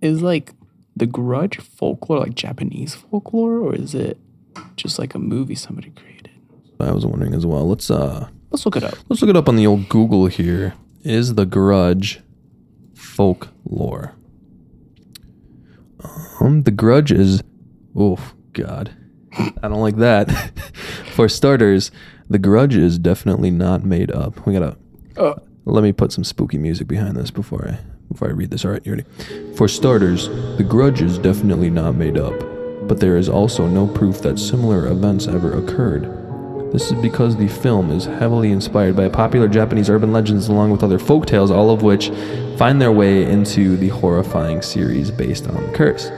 Speaker 1: is like the Grudge folklore like Japanese folklore, or is it just like a movie somebody created?
Speaker 2: I was wondering as well. Let's uh,
Speaker 1: Let's look it up.
Speaker 2: let's look it up on the old Google here. Is the Grudge folklore? Um, the Grudge is. Oh God, I don't like that. *laughs* For starters, the Grudge is definitely not made up. We gotta
Speaker 1: Uh,
Speaker 2: Let me put some spooky music behind this before I before I read this. All right, you ready? For starters, The Grudge is definitely not made up, but there is also no proof that similar events ever occurred. This is because the film is heavily inspired by popular Japanese urban legends along with other folk tales, all of which find their way into the horrifying series based on the curse.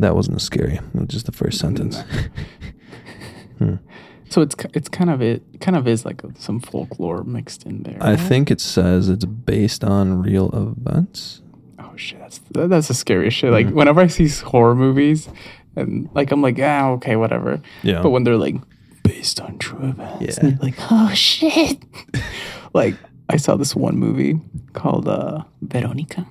Speaker 2: That wasn't as scary. It was just the first sentence. *laughs*
Speaker 1: so it's it's kind of it kind of is like some folklore mixed in there.
Speaker 2: I think it says it's based on real events.
Speaker 1: Oh shit, that's that's the scariest shit.
Speaker 2: Mm-hmm.
Speaker 1: Like whenever I see horror movies, and like I'm like, ah, okay, whatever.
Speaker 2: Yeah.
Speaker 1: But when they're like based on true events,
Speaker 2: Yeah.
Speaker 1: and like, oh shit. *laughs* like I saw this one movie called uh, Veronica.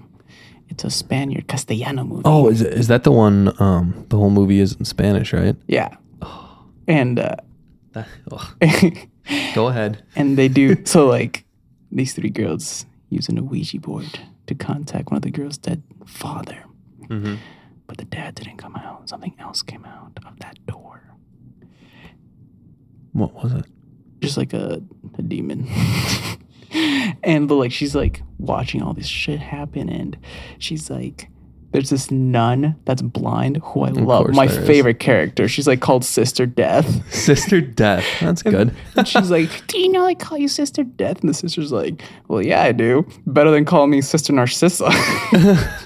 Speaker 1: A Spaniard Castellano movie.
Speaker 2: Oh, is, is that the one? Um, the whole movie is in Spanish, right?
Speaker 1: yeah. *sighs* And uh, *sighs* *laughs*
Speaker 2: Go ahead.
Speaker 1: and they do *laughs* so like these three girls using a Ouija board to contact one of the girls' dead father.
Speaker 2: Mm-hmm.
Speaker 1: But the dad didn't come out. Something else came out of that door.
Speaker 2: What was it?
Speaker 1: Just like a, a demon. *laughs* and but like she's like watching all this shit happen and she's like there's this nun that's blind who I love. My
Speaker 2: there is.
Speaker 1: favorite character. She's like called Sister Death. *laughs*
Speaker 2: Sister Death. That's good.
Speaker 1: And she's like, Do you know they call you Sister Death? And the sister's like, Well, yeah, I do. Better than calling me Sister Narcissa. *laughs*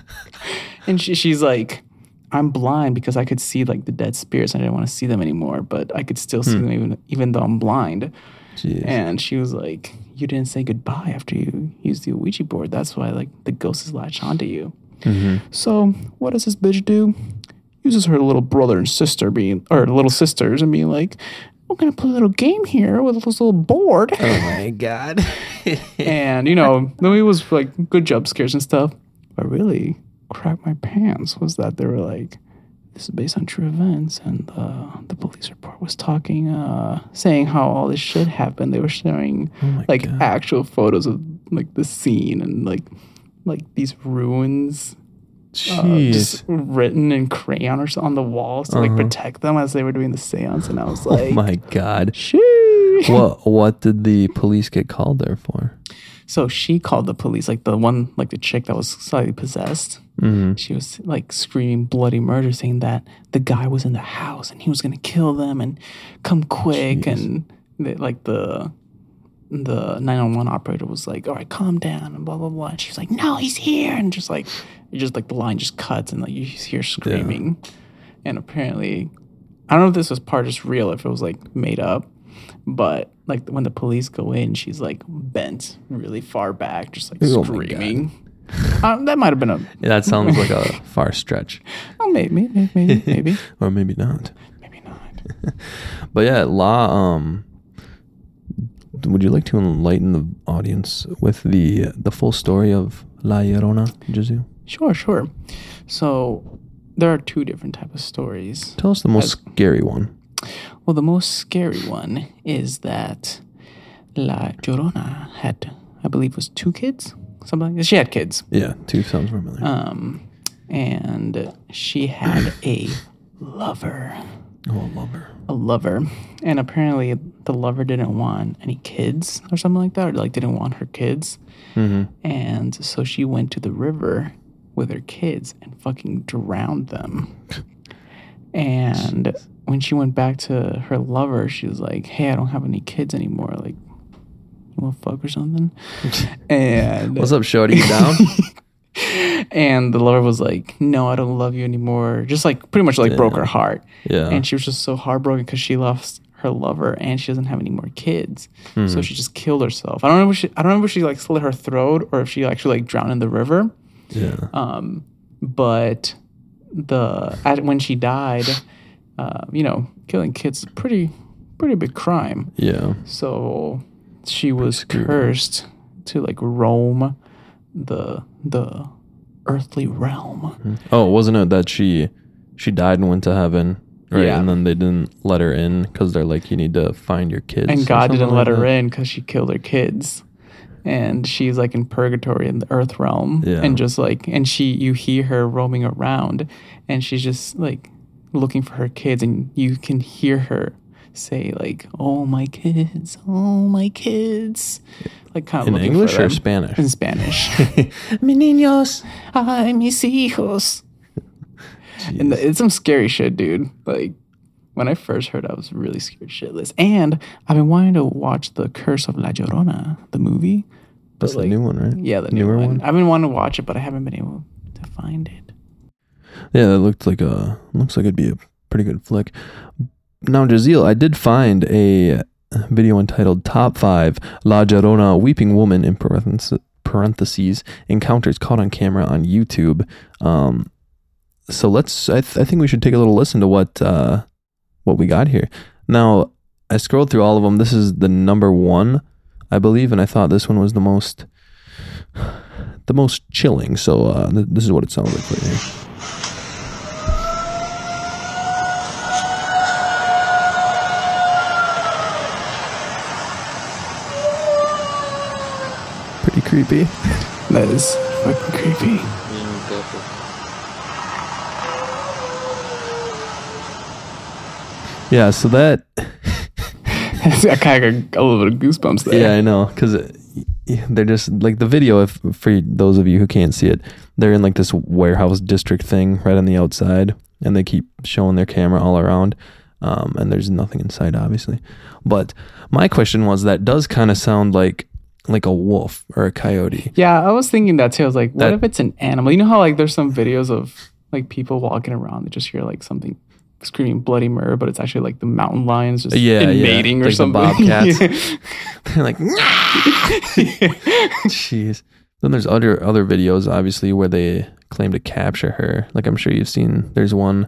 Speaker 1: and she, she's like, I'm blind because I could see like the dead spirits. and I didn't want to see them anymore, but I could still see hmm. them even, even though I'm blind.
Speaker 2: Jeez.
Speaker 1: And she was like, You didn't say goodbye after you used the Ouija board. That's why like the ghosts latch onto you. Mm-hmm. So what does this bitch do? Uses her little brother and sister being or little sisters and being like, We're gonna play a little game here with this little board.
Speaker 2: oh my *laughs* god.
Speaker 1: and you know, the movie was like good jump scares and stuff. But really cracked my pants was that they were like, this is based on true events, and uh, the police report was talking, uh, saying how all this shit happened. They were showing
Speaker 2: my
Speaker 1: like
Speaker 2: God.
Speaker 1: actual photos of like the scene and like like these runes uh,
Speaker 2: Jeez.
Speaker 1: just written in crayon or so on the walls to like protect them as they were doing the seance. And I was
Speaker 2: Uh-huh. *laughs* oh
Speaker 1: like,
Speaker 2: my god.
Speaker 1: sheesh.
Speaker 2: What what did the police get called there for?
Speaker 1: So she called the police, like the one, like the chick that was slightly possessed.
Speaker 2: Mm-hmm.
Speaker 1: She was like screaming bloody murder, saying that the guy was in the house and he was gonna kill them and come quick. And they, like the the 911 operator was like, "All right, calm down," and blah blah blah. And she's like, "No, he's here," and just like, just like the line just cuts, and like you hear screaming. And apparently, I don't know if this was part just real, if it was like made up, but like when the police go in, she's like bent really far back, just like
Speaker 2: Oh
Speaker 1: screaming. *laughs* Um, that might have been a
Speaker 2: Yeah, that sounds like a *laughs* far stretch,
Speaker 1: oh maybe maybe maybe *laughs* maybe
Speaker 2: or maybe not.
Speaker 1: maybe not.
Speaker 2: But yeah, La. Um, would you like to enlighten the audience with the the full story of La Llorona, Jazeel?
Speaker 1: Sure, sure. So there are two different type of stories.
Speaker 2: Tell us the most scary one.
Speaker 1: Well, the most scary one is that La Llorona had, I believe, was two kids, something like that. She had kids,
Speaker 2: Yeah, two sounds familiar.
Speaker 1: um, and she had *clears throat* a lover,
Speaker 2: oh, a lover.
Speaker 1: a lover, and apparently the lover didn't want any kids or something like that, or like didn't want her kids,
Speaker 2: Mm-hmm.
Speaker 1: and so she went to the river with her kids and fucking drowned them. *laughs* And when she went back to her lover, she was like, "Hey, I don't have any kids anymore. Like, you want to fuck or something?" *laughs* And
Speaker 2: What's up, Shorty? You down? *laughs*
Speaker 1: and the lover was like, "No, I don't love you anymore." Just like pretty much like broke her heart.
Speaker 2: Yeah.
Speaker 1: And she was just so heartbroken because she lost her lover and she doesn't have any more kids.
Speaker 2: Hmm.
Speaker 1: So she just killed herself. I don't know if she I don't know if she like slit her throat or if she actually like drowned in the river.
Speaker 2: yeah.
Speaker 1: Um, but the at, when she died, uh, you know, killing kids is a pretty pretty big crime.
Speaker 2: yeah.
Speaker 1: So she was cursed to like roam the the earthly realm.
Speaker 2: Oh, wasn't it that she she died and went to heaven? Right.
Speaker 1: Yeah.
Speaker 2: And then they didn't let her in because they're like, you need to find your kids.
Speaker 1: And God didn't let
Speaker 2: like
Speaker 1: her in because she killed her kids. And she's like in purgatory in the earth realm.
Speaker 2: Yeah.
Speaker 1: And just like, and she, you hear her roaming around and she's just like looking for her kids. And you can hear her say, like, oh, my kids, oh, my kids. Like, kind of
Speaker 2: In English or. Spanish?
Speaker 1: In Spanish. *laughs*
Speaker 2: Mi niños.
Speaker 1: Ay, mis hijos. And the, it's some scary shit, dude. Like when I first heard, I was really scared shitless. And I've been wanting to watch The Curse of La Llorona, the movie.
Speaker 2: That's the new one, right?
Speaker 1: yeah, the new
Speaker 2: newer
Speaker 1: one.
Speaker 2: one?
Speaker 1: I've been wanting to watch it, but I haven't been able to find it.
Speaker 2: Yeah, that looked like a looks like it'd be a pretty good flick. Now, Jazeel, I did find a video entitled "Top Five La Llorona Weeping Woman" in parentheses, parentheses encounters caught on camera on YouTube. Um, so let's. I, th- I think we should take a little listen to what uh, what we got here. Now, I scrolled through all of them. This is the number one, I believe, and I thought this one was the most the most chilling. So uh, th- this is what it sounds like right here. Pretty creepy.
Speaker 1: That is fucking creepy.
Speaker 2: Yeah, so that *laughs*
Speaker 1: I kind of got a little bit of goosebumps there.
Speaker 2: yeah, I know cuz they're just like the video if for those of you who can't see it, they're in like this warehouse district thing right on the outside and they keep showing their camera all around. Um, and there's nothing inside obviously. But my question was that does kind of sound like like a wolf or a coyote.
Speaker 1: Yeah, I was thinking that too. I was like, what
Speaker 2: That-
Speaker 1: if it's an animal? You know how like there's some videos of like people walking around, they just hear like something screaming bloody murder, but it's actually like the mountain lions just
Speaker 2: Yeah,
Speaker 1: in
Speaker 2: yeah.
Speaker 1: mating or
Speaker 2: Like the
Speaker 1: something.
Speaker 2: bobcats. *laughs*
Speaker 1: Yeah. *laughs*
Speaker 2: They're like Jeez. Then there's other other videos, obviously, where they claim to capture her. Like I'm sure you've seen. There's one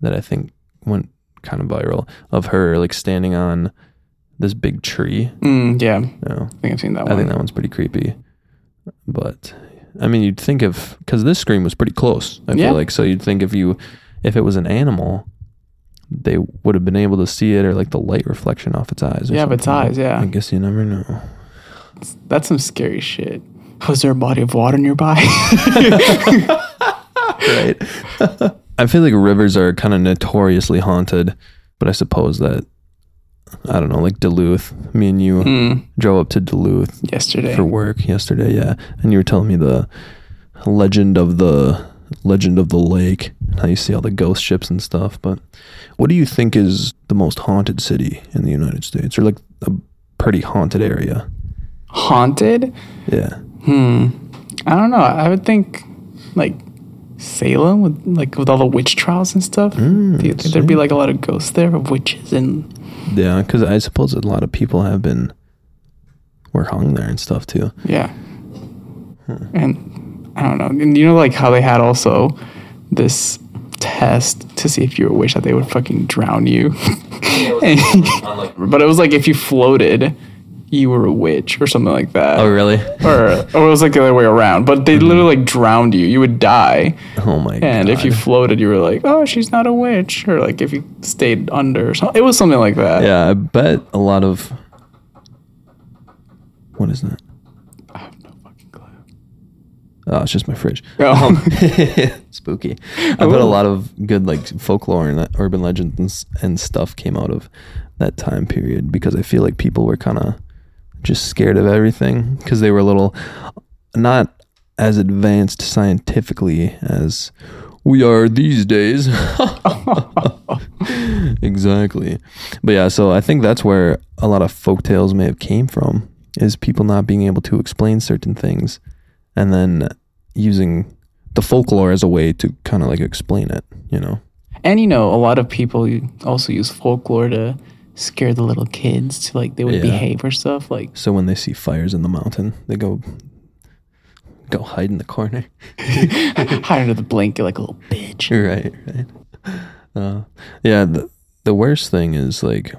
Speaker 2: that I think went kind of viral of her like standing on this big tree.
Speaker 1: Mm, yeah,
Speaker 2: No,
Speaker 1: I think I've seen that one.
Speaker 2: I think that one's pretty creepy. But I mean, you'd think of because this scream was pretty close. I
Speaker 1: Yeah.
Speaker 2: feel like so you'd think if you if it was an animal, they would have been able to see it or like the light reflection off its eyes.
Speaker 1: Yeah, of its eyes, yeah.
Speaker 2: I guess you never know.
Speaker 1: That's some scary shit. Was there a body of water nearby? *laughs*
Speaker 2: right? *laughs* I feel like rivers are kind of notoriously haunted, but I suppose that I don't know, like Duluth. Me and you
Speaker 1: Mm,
Speaker 2: drove up to Duluth
Speaker 1: yesterday.
Speaker 2: for work yesterday, yeah, and you were telling me the legend of the legend of the lake, how you see all the ghost ships and stuff. But what do you think is the most haunted city in the United States, or like a pretty haunted area.
Speaker 1: Haunted?
Speaker 2: Yeah.
Speaker 1: Hmm. I don't know. I would think like Salem with like with all the witch trials and stuff.
Speaker 2: Mm,
Speaker 1: Do you think there'd be like a lot of ghosts there of witches and
Speaker 2: Yeah, because I suppose a lot of people have been were hung there and stuff too.
Speaker 1: yeah. And I don't know. And you know like how they had also this test to see if you were a that they would fucking drown you. *laughs* but it was like if you floated, you were a witch or something like that.
Speaker 2: Oh really? *laughs*
Speaker 1: Or, or it was like the other way around. But they mm-hmm. literally like drowned you. You would die.
Speaker 2: Oh my god.
Speaker 1: And if you floated, you were like, oh, she's not a witch. Or like if you stayed under, something. it was something like that.
Speaker 2: Yeah, I bet a lot of what is that?
Speaker 1: I have no fucking clue.
Speaker 2: Oh, it's just my fridge.
Speaker 1: Oh.
Speaker 2: Um, *laughs* *laughs* Spooky. I bet a lot of good like folklore and uh, urban legends and stuff came out of that time period because I feel like people were kind of just scared of everything because they were a little not as advanced scientifically as we are these days. *laughs* exactly. But yeah, so I think that's where a lot of folk tales may have came from is people not being able to explain certain things and then using the folklore as a way to kind of like explain it, you know.
Speaker 1: And you know, a lot of people also use folklore to scare the little kids to like they would
Speaker 2: Yeah.
Speaker 1: behave or stuff. Like,
Speaker 2: So when they see fires in the mountain, they go go hide in the corner. *laughs*
Speaker 1: hide under the blanket like a little bitch.
Speaker 2: right, right. Uh, yeah, the the worst thing is like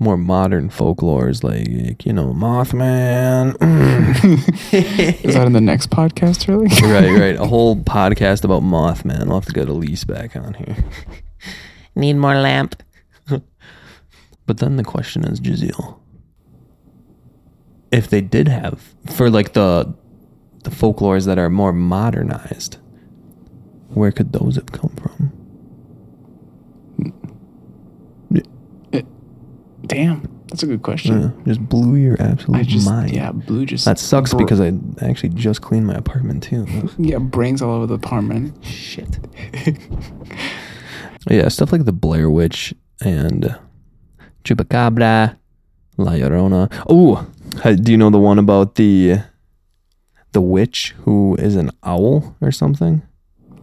Speaker 2: more modern folklore is like you know Mothman. *laughs*
Speaker 1: Is that in the next podcast, really? *laughs*
Speaker 2: right, right. A whole podcast about Mothman. I'll have to get Elise back on here.
Speaker 3: Need more lamp.
Speaker 2: But then the question is, Giselle, if they did have for like the the folklores that are more modernized, where could those have come from?
Speaker 1: Damn, that's a good question.
Speaker 2: Yeah, just blew your absolute
Speaker 1: I just,
Speaker 2: mind.
Speaker 1: yeah, blue just.
Speaker 2: That sucks
Speaker 1: br-
Speaker 2: because I actually just cleaned my apartment too. *laughs*
Speaker 1: Yeah, brains all over the apartment.
Speaker 2: Shit. *laughs* yeah, stuff like the Blair Witch and Chupacabra, La Llorona. Oh, do you know the one about the the witch who is an owl or something?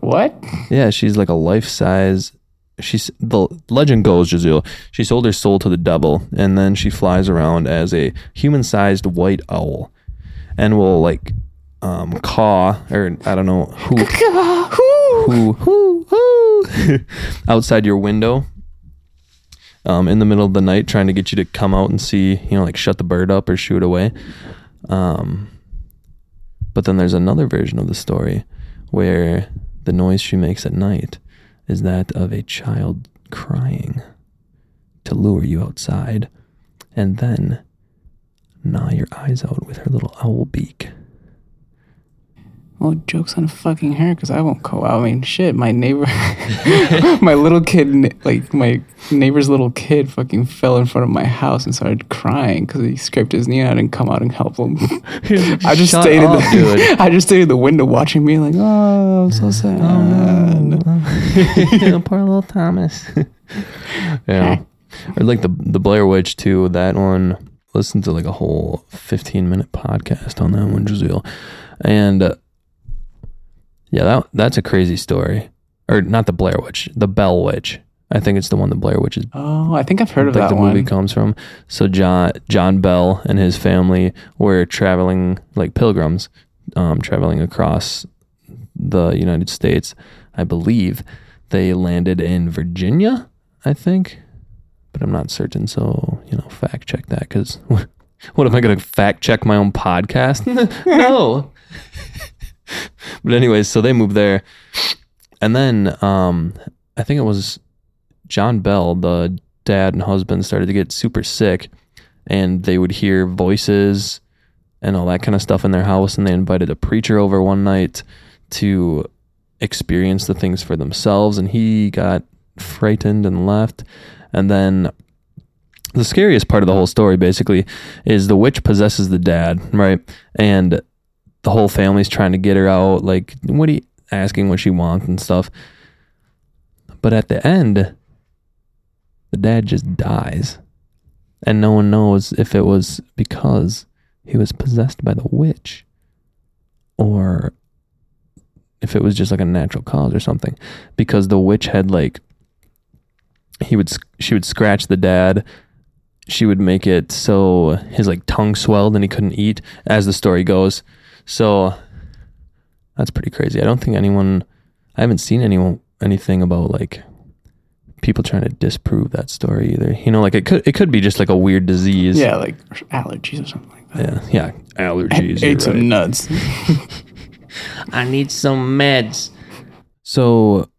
Speaker 1: What?
Speaker 2: Yeah, she's like a life size. She's the legend goes, Jazeel. She sold her soul to the devil, and then she flies around as a human sized white owl, and will like um, caw or I don't know who *laughs* who who who *laughs* outside your window. Um, in the middle of the night, trying to get you to come out and see, you know, like shut the bird up or shoot away. Um, but then there's another version of the story where the noise she makes at night is that of a child crying to lure you outside and then gnaw your eyes out with her little owl beak.
Speaker 1: Well, joke's on fucking her because I won't go out. I mean, shit, my neighbor, *laughs* my little kid, like my neighbor's little kid fucking fell in front of my house and started crying because he scraped his knee and I didn't come out and help him. *laughs* I just
Speaker 2: Shut
Speaker 1: stayed
Speaker 2: up,
Speaker 1: in
Speaker 2: dude.
Speaker 1: the, *laughs* I just stayed in the window watching me like, oh, I'm so sad.
Speaker 2: Poor little Thomas. yeah. Or like the the Blair Witch too, that one listened to like a whole 15 minute podcast on that one, Jazeel. And uh, yeah, that that's a crazy story. Or not the Blair Witch, the Bell Witch. I think it's the one the Blair Witch is
Speaker 1: Oh, I think I've heard of
Speaker 2: like
Speaker 1: that
Speaker 2: the
Speaker 1: one.
Speaker 2: movie comes from. So John John Bell and his family were traveling like pilgrims, um, traveling across the United States. I believe they landed in Virginia. I think, but I'm not certain. So you know, fact check that because *laughs* what am I going to fact check my own podcast? *laughs* no. *laughs* *laughs* but anyways, so they moved there, and then um, I think it was John Bell, the dad and husband, started to get super sick, and they would hear voices and all that kind of stuff in their house. And they invited a preacher over one night to experience the things for themselves, and he got frightened and left. And then the scariest part of the whole story basically is the witch possesses the dad, right? And the whole family's trying to get her out, like, what are you asking what she wants and stuff. But at the end, the dad just dies. and no one knows if it was because he was possessed by the witch or if it was just like a natural cause or something because the witch had like he would she would scratch the dad she would make it so his like tongue swelled and he couldn't eat as the story goes so that's pretty crazy i don't think anyone i haven't seen anyone anything about like people trying to disprove that story either you know like it could it could be just like a weird disease
Speaker 1: Yeah, like allergies or something like that.
Speaker 2: yeah yeah allergies *laughs*
Speaker 1: Ate
Speaker 2: you're
Speaker 1: some
Speaker 2: right.
Speaker 1: nuts. *laughs*
Speaker 3: I need some meds.
Speaker 2: So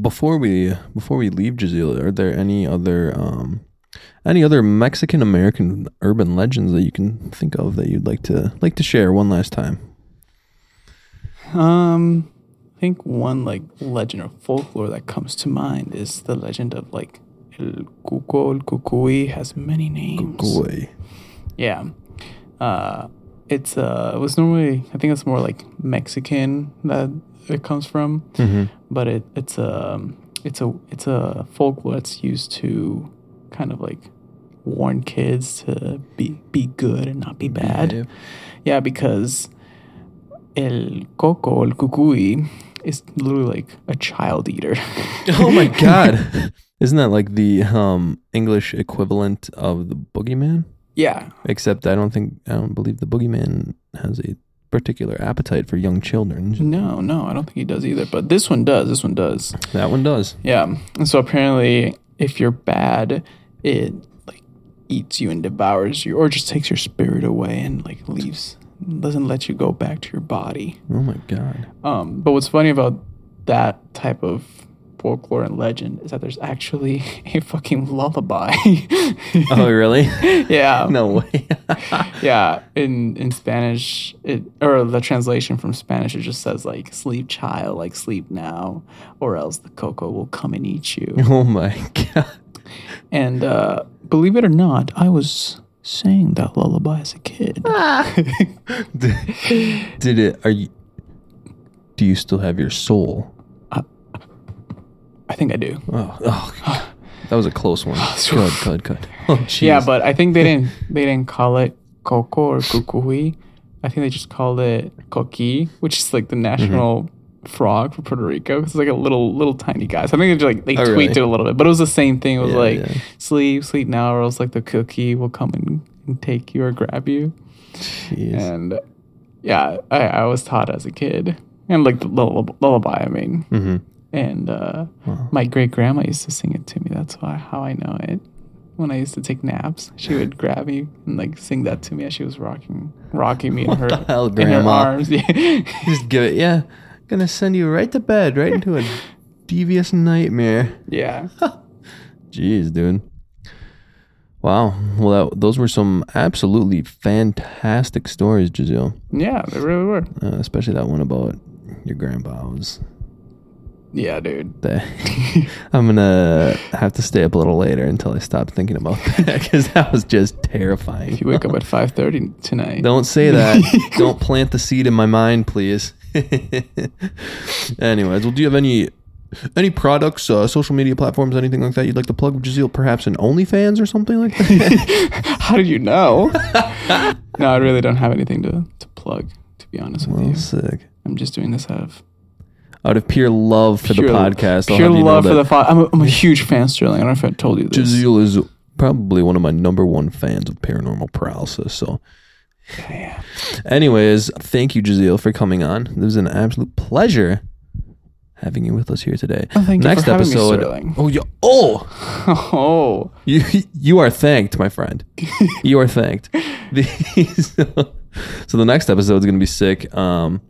Speaker 2: before we before we leave Jazeel, are there any other um any other Mexican American urban legends that you can think of that you'd like to like to share one last time?
Speaker 1: Um, I think one like legend or folklore that comes to mind is the legend of like El Cuco, El Cucuy has many names.
Speaker 2: Boy.
Speaker 1: Yeah. Uh, it's uh, it was normally I think it's more like Mexican that it comes from,
Speaker 2: Mm-hmm.
Speaker 1: but it it's a it's a it's a folklore that's used to kind of like warn kids to be be good and not be bad. Yeah, because el coco, el cucuy, is literally like a child eater. *laughs*
Speaker 2: Oh my *laughs* god. Isn't that like the um English equivalent of the boogeyman?
Speaker 1: yeah,
Speaker 2: Except I don't think I don't believe the boogeyman has a particular appetite for young children.
Speaker 1: no, no, I don't think he does either. But this one does. This one does.
Speaker 2: That one does.
Speaker 1: Yeah. And so apparently, if you're bad, it like eats you and devours you, or just takes your spirit away and like leaves, doesn't let you go back to your body.
Speaker 2: Oh my god.
Speaker 1: Um, but what's funny about that type of folklore and legend is that there's actually *laughs* a fucking lullaby. *laughs*
Speaker 2: Oh really? *laughs*
Speaker 1: yeah.
Speaker 2: no way.
Speaker 1: Yeah. In in Spanish, it or the translation from Spanish, it just says like "sleep, child, like sleep now, or else the coco will come and eat you."
Speaker 2: oh my god.
Speaker 1: And uh, believe it or not, I was saying that lullaby as a kid.
Speaker 2: did, *laughs* did it are you do you still have your soul?
Speaker 1: I think I do.
Speaker 2: oh, oh that was a close one. *sighs* Good good good. Oh *laughs* jeez.
Speaker 1: Yeah, but I think they didn't *laughs* they didn't call it coco or cucuy. I think they just called it coqui, which is like the national frog for Puerto Rico. because It's like a little little tiny guy. So I think they like they
Speaker 2: Oh,
Speaker 1: tweaked
Speaker 2: really?
Speaker 1: it a little bit, but it was the same thing. It was
Speaker 2: Yeah,
Speaker 1: like
Speaker 2: yeah.
Speaker 1: sleep, sleep now, or else like the cookie will come and, and take you or grab you.
Speaker 2: Jeez.
Speaker 1: And yeah, I, I was taught as a kid, and like the lullaby. I mean,
Speaker 2: hmm
Speaker 1: and uh, my great grandma used to sing it to me. That's why how I know it. When I used to take naps, she would grab me and like sing that to me as she was rocking, rocking me in her,
Speaker 2: hell,
Speaker 1: in her arms. *laughs* Yeah.
Speaker 2: just give it yeah gonna send you right to bed right into a *laughs* devious nightmare
Speaker 1: yeah. *laughs*
Speaker 2: jeez dude wow well that, those were some absolutely fantastic stories Giselle.
Speaker 1: Yeah, they really were.
Speaker 2: uh, especially that one about your grandpa was
Speaker 1: Yeah, dude. *laughs*
Speaker 2: I'm gonna have to stay up a little later until I stop thinking about that because that was just terrifying.
Speaker 1: If you wake up at five thirty tonight,
Speaker 2: Don't say that. Don't plant the seed in my mind, please. *laughs* Anyways, well, do you have any any products, uh, social media platforms, anything like that you'd like to plug? Giselle, perhaps an OnlyFans or something like that? *laughs*
Speaker 1: how do you know? *laughs* no, I really don't have anything to, to plug. To be honest with
Speaker 2: well,
Speaker 1: you,
Speaker 2: sick.
Speaker 1: I'm just doing this out of
Speaker 2: Out of pure love for
Speaker 1: pure,
Speaker 2: the podcast, I'll
Speaker 1: Pure
Speaker 2: have you know
Speaker 1: love for the. I'm a, I'm a huge fan, Sterling. I don't know if I told you this.
Speaker 2: Giselle is probably one of my number one fans of paranormal paralysis. So.
Speaker 1: Yeah.
Speaker 2: Anyways, thank you, Giselle, for coming on. It was an absolute pleasure having you with us here today.
Speaker 1: Oh, thank you for having me, Sterling.
Speaker 2: oh, you, oh,
Speaker 1: Oh,
Speaker 2: you, you are thanked, my friend. you are thanked. *laughs* The- so the next episode is going to be sick. Um,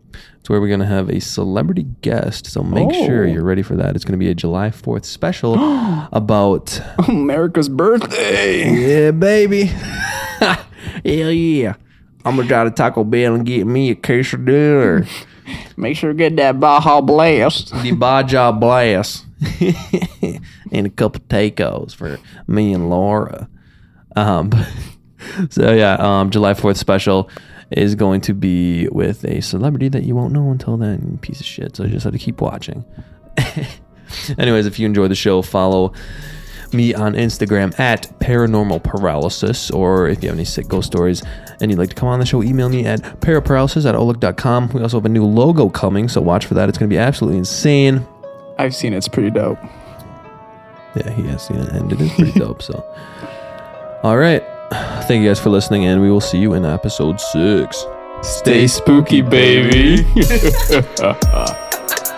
Speaker 2: it's where we're going to have a celebrity guest. So make sure
Speaker 1: Oh.
Speaker 2: you're ready for that. It's going to be a July 4th special *gasps* about
Speaker 1: America's birthday.
Speaker 2: yeah, baby. *laughs* Hell yeah. I'm gonna try to Taco Bell and get me a quesadilla. *laughs*
Speaker 1: Make sure to get that Baja Blast. *laughs*
Speaker 2: the Baja Blast. *laughs* and a couple tacos for me and Laura. Um, so yeah, um, July 4th special is going to be with a celebrity that you won't know until then, piece of shit. So you just have to keep watching. Anyways, if you enjoy the show, follow me on Instagram at paranormal paralysis. Or if you have any sick ghost stories and you'd like to come on the show, email me at paraparalysis at outlook.com. We also have a new logo coming, so watch for that. It's going to be absolutely insane.
Speaker 1: I've seen it. It's pretty dope.
Speaker 2: Yeah, he has seen it, and it is pretty *laughs* dope. So, all right. Thank you guys for listening, and we will see you in episode six.
Speaker 1: Stay spooky, baby. *laughs* *laughs*